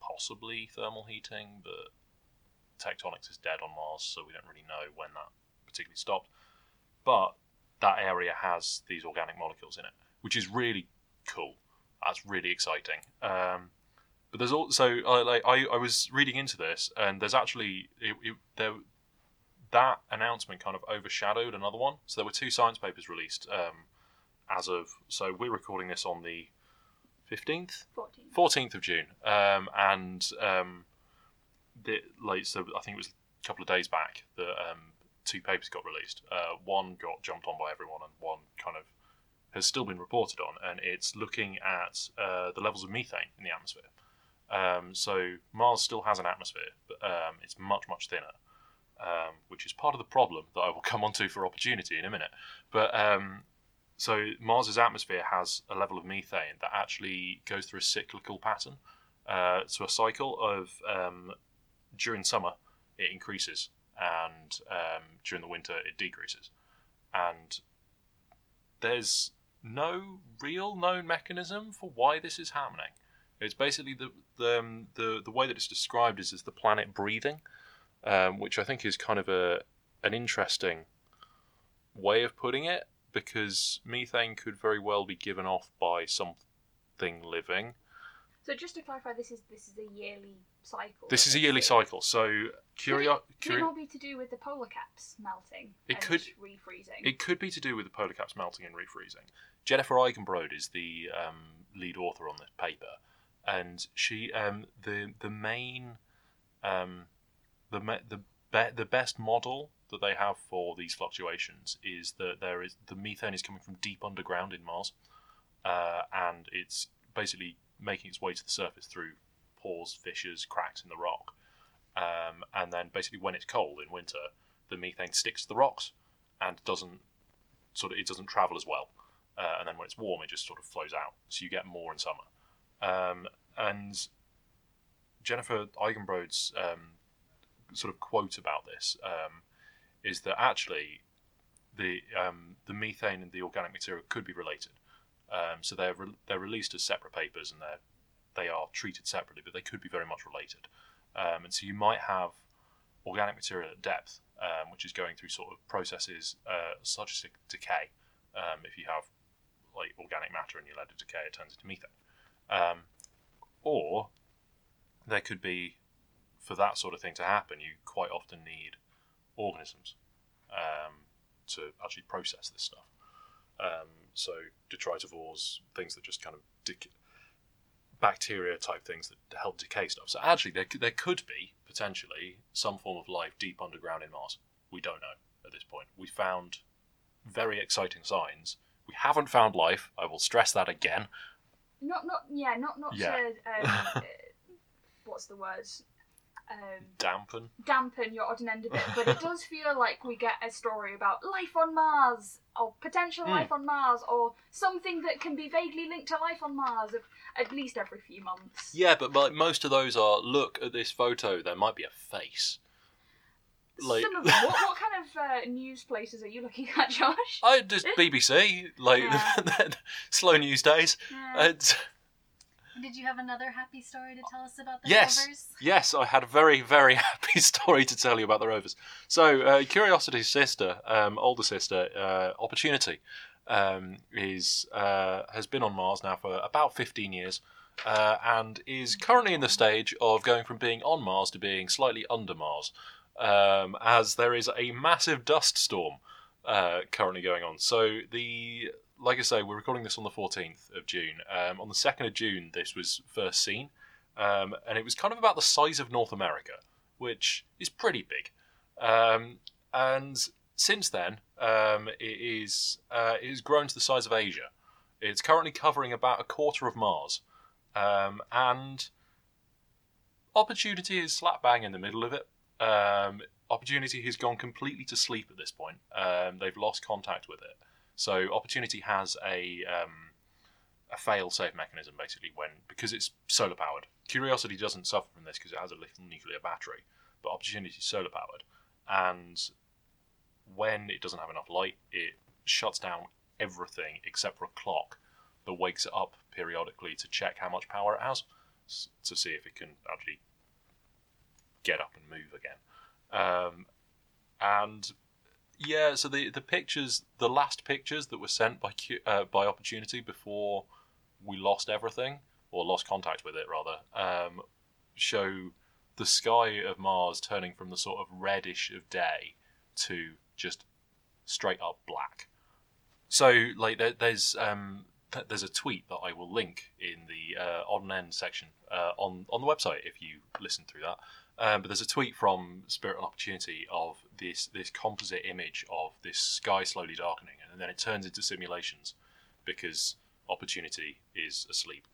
possibly thermal heating, but tectonics is dead on Mars, so we don't really know when that particularly stopped. But that area has these organic molecules in it, which is really cool. That's really exciting. Um, but there's also like I, I was reading into this, and there's actually it, it, there that announcement kind of overshadowed another one. So there were two science papers released um, as of so we're recording this on the fifteenth, fourteenth of June, um, and um, the like so I think it was a couple of days back that um, two papers got released. Uh, one got jumped on by everyone, and one kind of has still been reported on, and it's looking at uh, the levels of methane in the atmosphere. Um, so Mars still has an atmosphere, but um, it's much much thinner, um, which is part of the problem that I will come onto for opportunity in a minute. But um, so Mars's atmosphere has a level of methane that actually goes through a cyclical pattern. Uh, so a cycle of um, during summer it increases, and um, during the winter it decreases, and there's no real known mechanism for why this is happening. It's basically the the um, the, the way that it's described is as the planet breathing, um, which I think is kind of a an interesting way of putting it because methane could very well be given off by something living. So just to clarify, this is this is a yearly cycle. This is a yearly cycle, so Could it, could it not be to do with the polar caps melting It and could- refreezing? It could be to do with the polar caps melting and refreezing. Jennifer Eigenbrode is the um, lead author on this paper, and she um, the the main um, the the the best model that they have for these fluctuations is that there is the methane is coming from deep underground in Mars, uh, and it's basically making its way to the surface through pores, fissures, cracks in the rock, um, and then basically when it's cold in winter, the methane sticks to the rocks and doesn't sort of it doesn't travel as well. Uh, and then when it's warm, it just sort of flows out. So you get more in summer. Um, and Jennifer Eigenbrode's um, sort of quote about this um, is that actually the um, the methane and the organic material could be related. Um, so they're re- they're released as separate papers and they're they are treated separately, but they could be very much related. Um, and so you might have organic material at depth, um, which is going through sort of processes uh, such as decay. Um, if you have like organic matter and you let it decay, it turns into methane. Or there could be, for that sort of thing to happen, you quite often need organisms um, to actually process this stuff. Um, so detritivores, things that just kind of dec- bacteria type things that help decay stuff. So actually, there, there could be potentially some form of life deep underground in Mars. We don't know at this point. We found very exciting signs. We haven't found life. I will stress that again. Not not yeah not not Yeah. to um, uh, what's the word um, Dampen. dampen your odd and end a bit, but it does feel like we get a story about life on Mars, or potential Hmm. life on Mars, or something that can be vaguely linked to life on Mars at, least every few months. Yeah, but like most of those are look at this photo. There might be a face. Like Some of them. What, what kind of uh, news places are you looking at, Josh? I just BBC like Yeah. slow news days. Yeah. Did you have another happy story to tell us about the yes, rovers? yes, I had a very very happy story to tell you about the rovers. So uh, Curiosity's sister, um, older sister, uh, Opportunity, um, is uh, has been on Mars now for about fifteen years. Uh, and is currently in the stage of going from being on Mars to being slightly under Mars, um, as there is a massive dust storm uh, currently going on. So the like I say, we're recording this on the 14th of June. Um, on the 2nd of June, this was first seen, um, and it was kind of about the size of North America, which is pretty big. Um, and since then, um, it is uh, it has grown to the size of Asia. It's currently covering about a quarter of Mars, um, and Opportunity is slap bang in the middle of it. Um, Opportunity has gone completely to sleep at this point. They've lost contact with it. So Opportunity has a um, a fail-safe mechanism basically when because it's solar powered. Curiosity doesn't suffer from this because it has a little nuclear battery, but Opportunity is solar powered, and when it doesn't have enough light, it shuts down everything except for a clock that wakes it up periodically to check how much power it has to see if it can actually get up and move again. Um, and yeah, so the the pictures, the last pictures that were sent by uh, by Opportunity before we lost everything or lost contact with it rather, um, show the sky of Mars turning from the sort of reddish of day to just straight up black. So like there, there's um, there's a tweet that I will link in the uh, on end section uh, on on the website if you listen through that. Um, but there's a tweet from Spirit and Opportunity of this this composite image of this sky slowly darkening, and then it turns into simulations because Opportunity is asleep.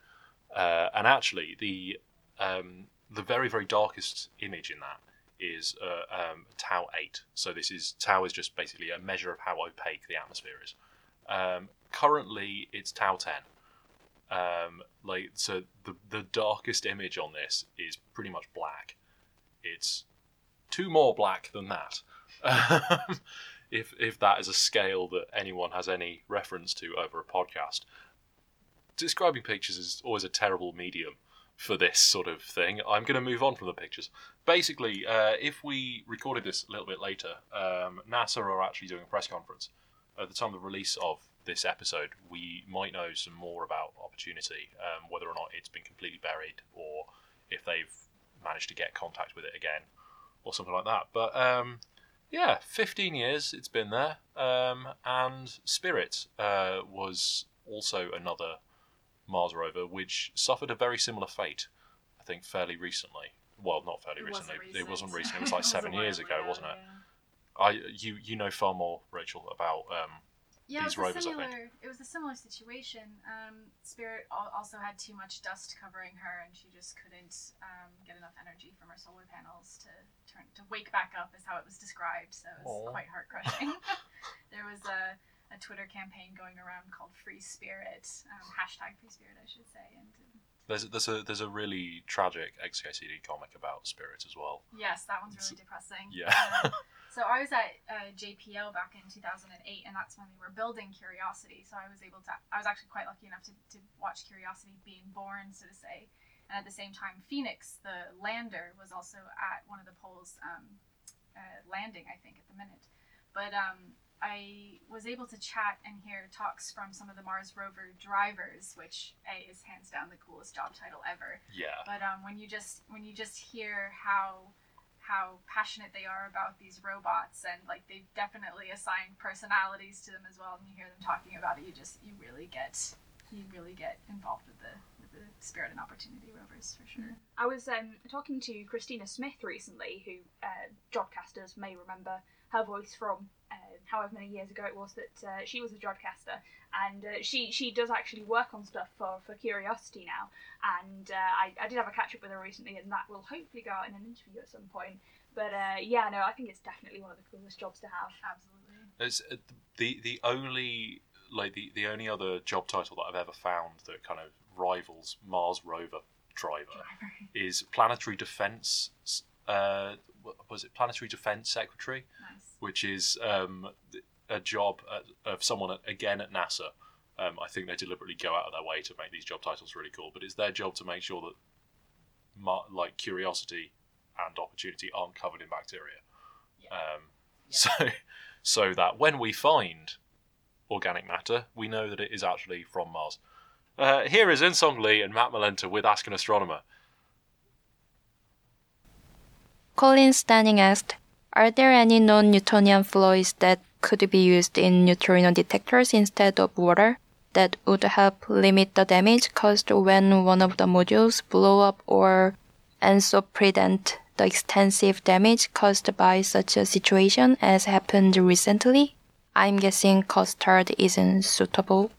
Uh, and actually, the um, the very very darkest image in that is uh, um, tau eight. So this is tau is just basically a measure of how opaque the atmosphere is. Um, currently, it's tau ten. Um, like so, the the darkest image on this is pretty much black. It's two more black than that. Um, if if that is a scale that anyone has any reference to over a podcast, describing pictures is always a terrible medium for this sort of thing. I'm going to move on from the pictures. Basically, uh, if we recorded this a little bit later, um, NASA are actually doing a press conference. At the time of the release of this episode, we might know some more about Opportunity, um, whether or not it's been completely buried or if they've managed to get contact with it again or something like that. But um, yeah, 15 years it's been there. Um, and Spirit uh, was also another Mars rover which suffered a very similar fate, I think, fairly recently. Well, not fairly It recently. wasn't It wasn't recent. recent. It was like It seven years ago, ago, wasn't it? yeah. I you you know far more, Rachel, about um, Yeah, these it was rovers, a I think. similar. It was a similar situation. Um, Spirit also had too much dust covering her, and she just couldn't um, get enough energy from her solar panels to turn to wake back up, is how it was described. So it was Aw. quite heart crushing. there was a, a Twitter campaign going around called Free Spirit, um, hashtag Free Spirit, I should say, and. There's there's a there's a really tragic XKCD comic about Spirit as well. Yes, that one's really depressing. Yeah. Um, so I was at uh, JPL back in 2008, and that's when they were building Curiosity. So I was able to, I was actually quite lucky enough to, to watch Curiosity being born, so to say. And at the same time, Phoenix, the lander, was also at one of the poles um, uh, landing, I think, at the minute. But um, I was able to chat and hear talks from some of the Mars rover drivers, which A is hands down the coolest job title ever. Yeah. but um, when you just when you just hear how how passionate they are about these robots and like they've definitely assigned personalities to them as well and you hear them talking about it you just you really get you really get involved with the with the spirit and opportunity rovers for sure. I was um, talking to Christina Smith recently, who uh, Jodcasters may remember her voice from uh, however many years ago it was that uh, she was a Jodcaster, and uh, she she does actually work on stuff for, for Curiosity now. And uh, I, I did have a catch up with her recently, and that will hopefully go out in an interview at some point. But uh, yeah, no, I think it's definitely one of the coolest jobs to have. absolutely It's uh, the the only like the, the only other job title that I've ever found that kind of rivals Mars rover driver is planetary defense. Uh, was it planetary defense secretary, nice which is um, a job at, of someone at, again at NASA. Um, I think they deliberately go out of their way to make these job titles really cool, but it's their job to make sure that like curiosity and opportunity aren't covered in bacteria. Um, So, so that when we find organic matter, we know that it is actually from Mars. Uh, here is Insong Lee and Matt Malenta with Ask an Astronomer. Colin Stanning asked, Are there any non Newtonian fluids that could be used in neutrino detectors instead of water that would help limit the damage caused when one of the modules blow up or and so prevent the extensive damage caused by such a situation as happened recently? I'm guessing custard isn't suitable.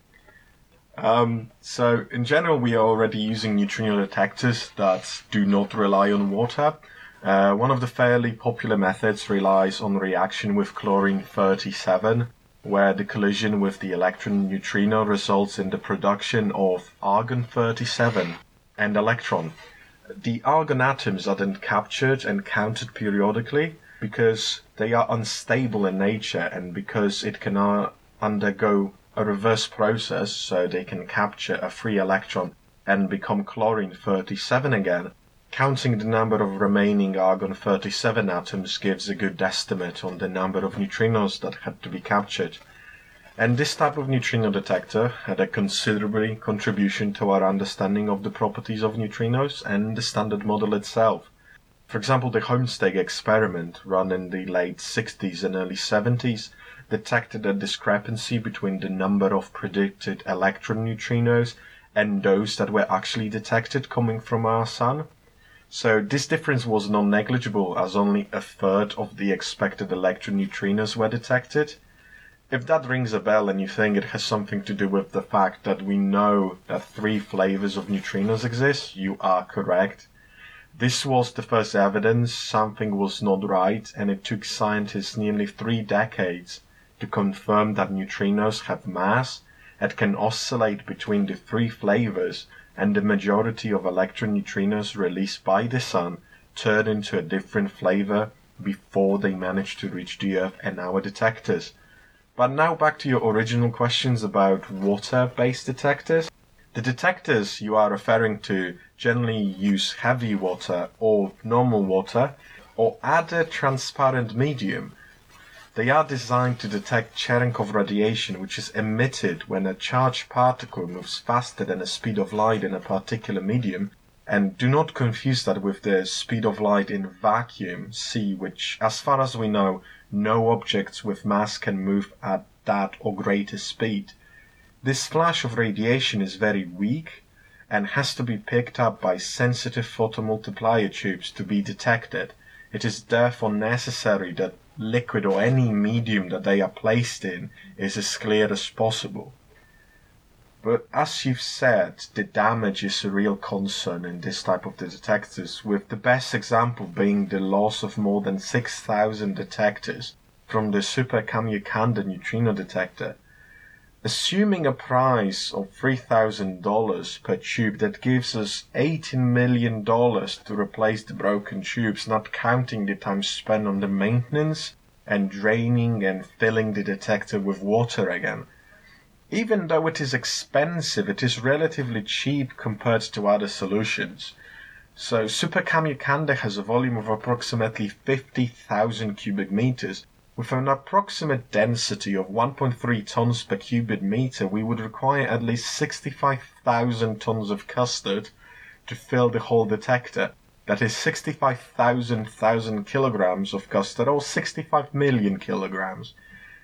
Um, so in general, we are already using neutrino detectors that do not rely on water. Uh, one of the fairly popular methods relies on reaction with chlorine 37, where the collision with the electron neutrino results in the production of argon 37 and electron. The argon atoms are then captured and counted periodically because they are unstable in nature and because it can uh, undergo a reverse process so they can capture a free electron and become chlorine 37 again. Counting the number of remaining argon 37 atoms gives a good estimate on the number of neutrinos that had to be captured. And this type of neutrino detector had a considerable contribution to our understanding of the properties of neutrinos and the standard model itself. For example, the Homestake experiment, run in the late 60s and early 70s, detected a discrepancy between the number of predicted electron neutrinos and those that were actually detected coming from our sun. So this difference was non-negligible as only a third of the expected electron neutrinos were detected. If that rings a bell and you think it has something to do with the fact that we know that three flavors of neutrinos exist, you are correct. This was the first evidence something was not right, and it took scientists nearly three decades to confirm that neutrinos have mass and can oscillate between the three flavors, and the majority of electron neutrinos released by the sun turn into a different flavor before they manage to reach the Earth and our detectors. But now back to your original questions about water-based detectors. The detectors you are referring to generally use heavy water or normal water or add a transparent medium. They are designed to detect Cherenkov radiation, which is emitted when a charged particle moves faster than the speed of light in a particular medium. And do not confuse that with the speed of light in vacuum, c, which, as far as we know, no objects with mass can move at that or greater speed. This flash of radiation is very weak and has to be picked up by sensitive photomultiplier tubes to be detected. It is therefore necessary that liquid or any medium that they are placed in is as clear as possible. But as you've said, the damage is a real concern in this type of detectors, with the best example being the loss of more than 6,000 detectors from the Super Kamiokande neutrino detector. Assuming a price of $3,000 per tube, that gives us $18 million to replace the broken tubes, not counting the time spent on the maintenance and draining and filling the detector with water again. Even though it is expensive, it is relatively cheap compared to other solutions. So Super Kamiokande has a volume of approximately 50,000 cubic meters. With an approximate density of 1.3 tons per cubic meter, we would require at least 65,000 tons of custard to fill the whole detector. That is 65,000 kilograms of custard, or 65 million kilograms.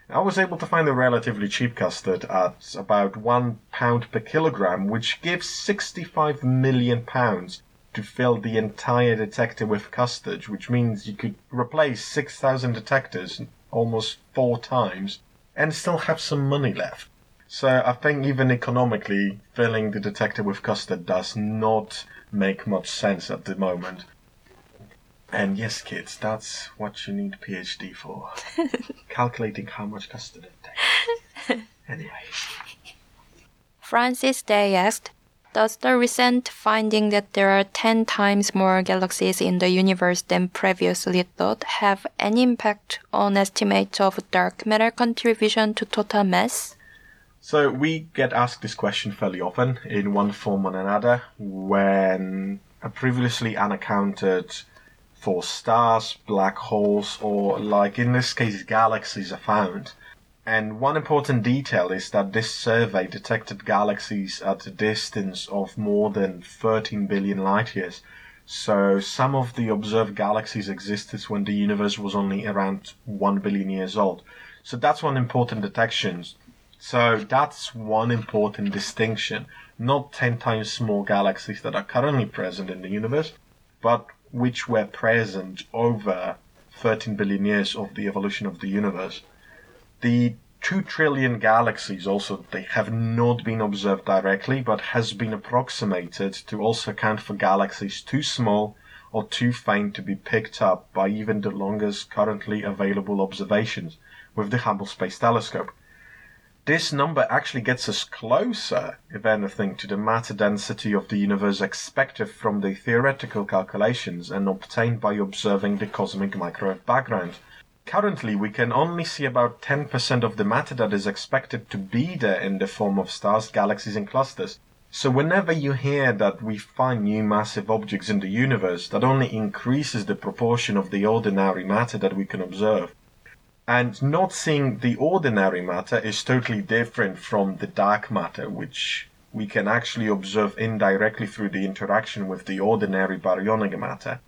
I was able to find a relatively cheap custard at about one pound per kilogram, which gives 65 million pounds to fill the entire detector with custard, which means you could replace 6,000 detectors almost four times and still have some money left. So I think even economically, filling the detector with custard does not make much sense at the moment. And yes, kids, that's what you need a PhD for. Calculating how much custard it takes. Anyway. Francis Day asked, Does the recent finding that there are 10 times more galaxies in the universe than previously thought have any impact on estimates of dark matter contribution to total mass? So we get asked this question fairly often in one form or another when a previously unaccounted for stars, black holes, or like in this case galaxies are found. And one important detail is that this survey detected galaxies at a distance of more than 13 billion light years. So some of the observed galaxies existed when the universe was only around 1 billion years old. So that's one important detection. So that's one important distinction. Not 10 times more galaxies that are currently present in the universe, but which were present over 13 billion years of the evolution of the universe. The 2 trillion galaxies also they have not been observed directly but has been approximated to also account for galaxies too small or too faint to be picked up by even the longest currently available observations with the Hubble Space Telescope. This number actually gets us closer, if anything, to the matter density of the universe expected from the theoretical calculations and obtained by observing the cosmic microwave background. Currently, we can only see about 10% of the matter that is expected to be there in the form of stars, galaxies, and clusters. So, whenever you hear that we find new massive objects in the universe, that only increases the proportion of the ordinary matter that we can observe. And not seeing the ordinary matter is totally different from the dark matter, which we can actually observe indirectly through the interaction with the ordinary baryonic matter.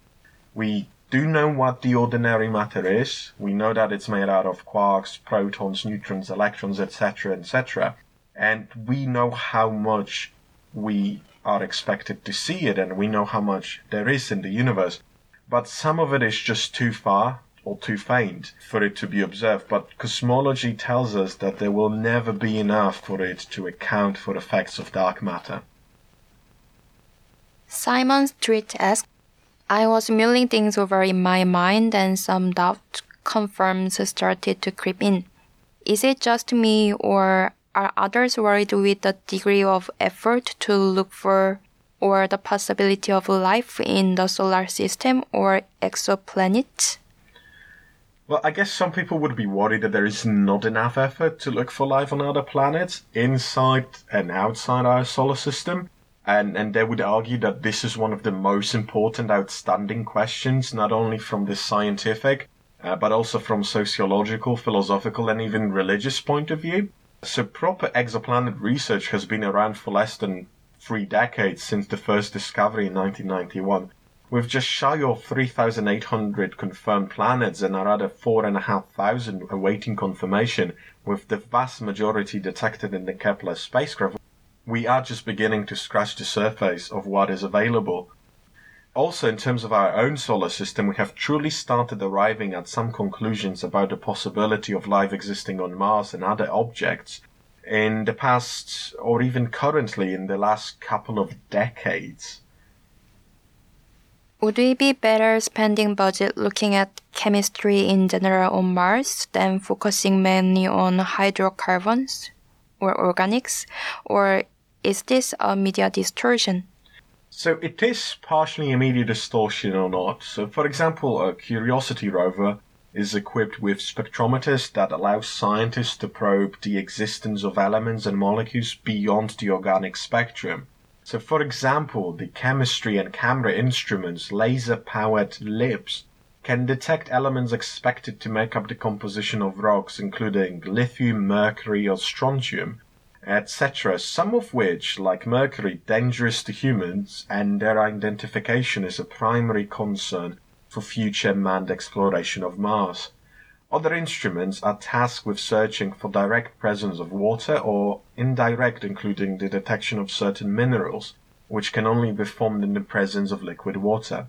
We do know what the ordinary matter is. We know that it's made out of quarks, protons, neutrons, electrons, etc., etc. And we know how much we are expected to see it, and we know how much there is in the universe. But some of it is just too far or too faint for it to be observed. But cosmology tells us that there will never be enough for it to account for effects of dark matter. Simon Street asks, I was mulling things over in my mind and some doubt confirms started to creep in. Is it just me or are others worried with the degree of effort to look for or the possibility of life in the solar system or exoplanets? Well, I guess some people would be worried that there is not enough effort to look for life on other planets inside and outside our solar system. And, and they would argue that this is one of the most important outstanding questions, not only from the scientific, uh, but also from sociological, philosophical, and even religious point of view. So proper exoplanet research has been around for less than three decades since the first discovery in 1991. With just shy of 3,800 confirmed planets and another 4,500 awaiting confirmation, with the vast majority detected in the Kepler spacecraft, we are just beginning to scratch the surface of what is available. Also, in terms of our own solar system, we have truly started arriving at some conclusions about the possibility of life existing on Mars and other objects in the past, or even currently in the last couple of decades. Would we be better spending budget looking at chemistry in general on Mars than focusing mainly on hydrocarbons or organics? Or is this a media distortion? So it is partially a media distortion or not. So, for example, a Curiosity rover is equipped with spectrometers that allow scientists to probe the existence of elements and molecules beyond the organic spectrum. So, for example, the chemistry and camera instruments, laser powered LIBS, can detect elements expected to make up the composition of rocks, including lithium, mercury, or strontium, etc., some of which, like mercury, dangerous to humans, and their identification is a primary concern for future manned exploration of Mars. Other instruments are tasked with searching for direct presence of water or indirect, including the detection of certain minerals, which can only be formed in the presence of liquid water.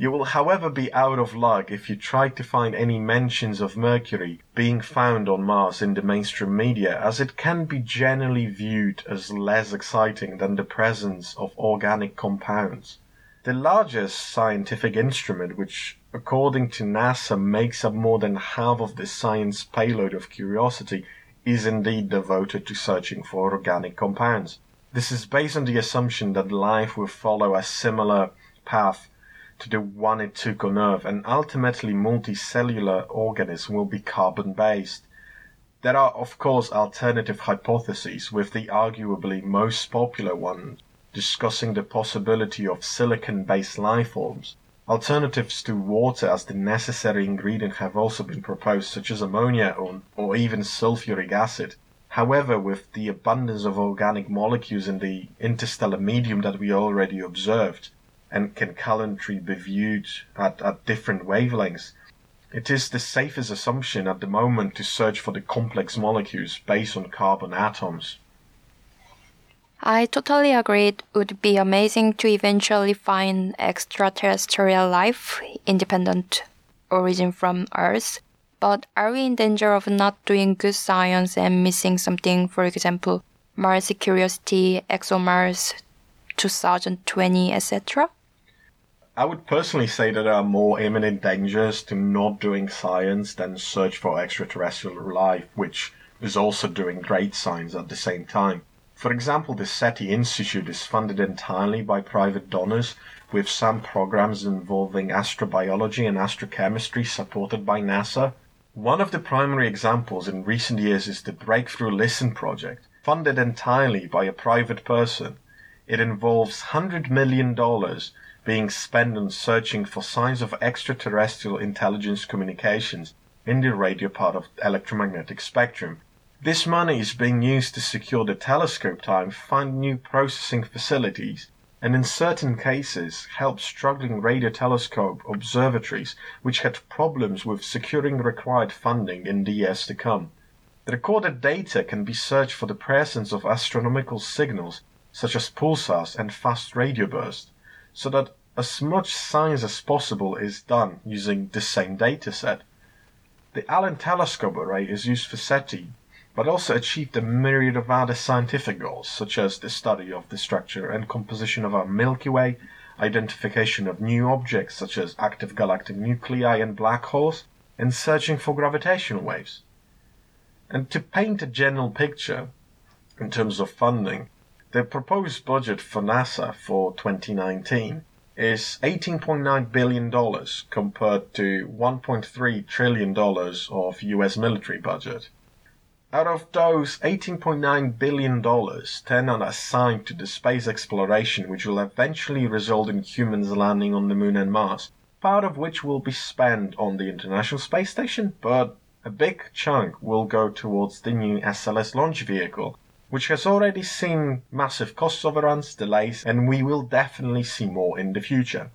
You will, however, be out of luck if you try to find any mentions of mercury being found on Mars in the mainstream media, as it can be generally viewed as less exciting than the presence of organic compounds. The largest scientific instrument, which according to NASA makes up more than half of the science payload of Curiosity, is indeed devoted to searching for organic compounds. This is based on the assumption that life will follow a similar path to the one it took on Earth, and ultimately multicellular organism will be carbon based. There are, of course, alternative hypotheses, with the arguably most popular one discussing the possibility of silicon based life forms. Alternatives to water as the necessary ingredient have also been proposed, such as ammonia or, or even sulfuric acid. However, with the abundance of organic molecules in the interstellar medium that we already observed, and can currently be viewed at, at different wavelengths. It is the safest assumption at the moment to search for the complex molecules based on carbon atoms. I totally agree. It would be amazing to eventually find extraterrestrial life independent origin from Earth. But are we in danger of not doing good science and missing something? For example, Mars Curiosity, ExoMars 2020, etc. I would personally say that there are more imminent dangers to not doing science than search for extraterrestrial life, which is also doing great science at the same time. For example, the SETI Institute is funded entirely by private donors, with some programs involving astrobiology and astrochemistry supported by NASA. One of the primary examples in recent years is the Breakthrough Listen project, funded entirely by a private person. It involves $100 million being spent on searching for signs of extraterrestrial intelligence communications in the radio part of the electromagnetic spectrum. This money is being used to secure the telescope time, find new processing facilities, and in certain cases help struggling radio telescope observatories which had problems with securing required funding in the years to come. The recorded data can be searched for the presence of astronomical signals such as pulsars and fast radio bursts, so that as much science as possible is done using the same dataset. The Allen Telescope Array is used for SETI, but also achieved a myriad of other scientific goals, such as the study of the structure and composition of our Milky Way, identification of new objects such as active galactic nuclei and black holes, and searching for gravitational waves. And to paint a general picture, in terms of funding, the proposed budget for NASA for 2019 is $18.9 billion compared to $1.3 trillion of US military budget. Out of those $18.9 billion, 10 are assigned to the space exploration which will eventually result in humans landing on the moon and Mars, part of which will be spent on the International Space Station, but a big chunk will go towards the new SLS launch vehicle, which has already seen massive cost overruns, delays, and we will definitely see more in the future.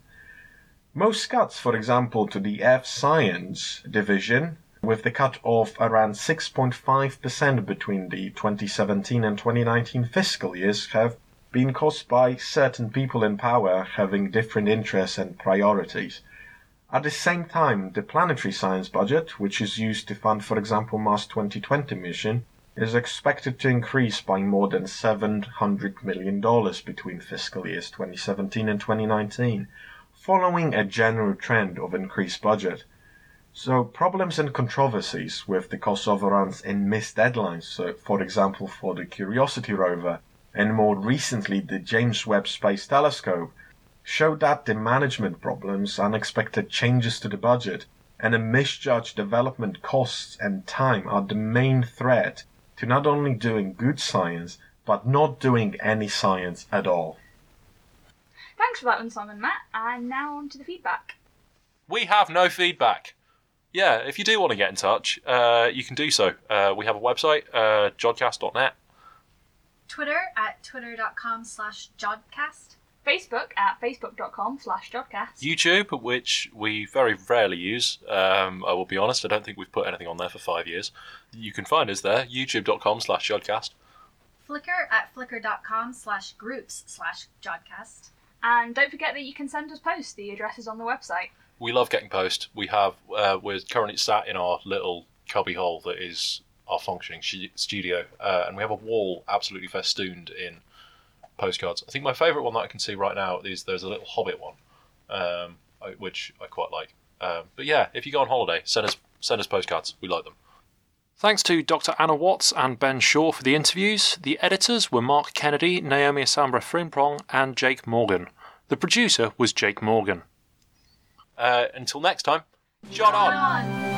Most cuts, for example, to the Earth Science division, with the cut of around 6.5% between the 2017 and 2019 fiscal years, have been caused by certain people in power having different interests and priorities. At the same time, the planetary science budget, which is used to fund, for example, Mars 2020 mission, is expected to increase by more than $700 million between fiscal years 2017 and 2019, following a general trend of increased budget. So, problems and controversies with the cost overruns and missed deadlines, so for example for the Curiosity rover and more recently the James Webb Space Telescope, show that the management problems, unexpected changes to the budget, and a misjudged development costs and time are the main threat to not only doing good science, but not doing any science at all. Thanks for that one, Simon Matt. And now on to the feedback. We have no feedback. Yeah, if you do want to get in touch, uh, you can do so. Uh, we have a website, uh, jodcast.net. Twitter at twitter.com slash jodcast. Facebook at facebook.com slash jodcast. YouTube, which we very rarely use. Um, I will be honest, I don't think we've put anything on there for five years. You can find us there, youtube.com slash jodcast. Flickr at flickr.com slash groups slash jodcast. And don't forget that you can send us posts. The address is on the website. We love getting posts. We have, uh, we're currently sat in our little cubby hole that is our functioning sh- studio, uh, and we have a wall absolutely festooned in postcards. I think my favourite one that I can see right now is there's a little Hobbit one, um, I, which I quite like. Um, but yeah, if you go on holiday, send us send us postcards. We like them. Thanks to Dr. Anna Watts and Ben Shaw for the interviews. The editors were Mark Kennedy, Naomi Asabre Frimpong, and Jake Morgan. The producer was Jake Morgan. Uh, until next time, John on!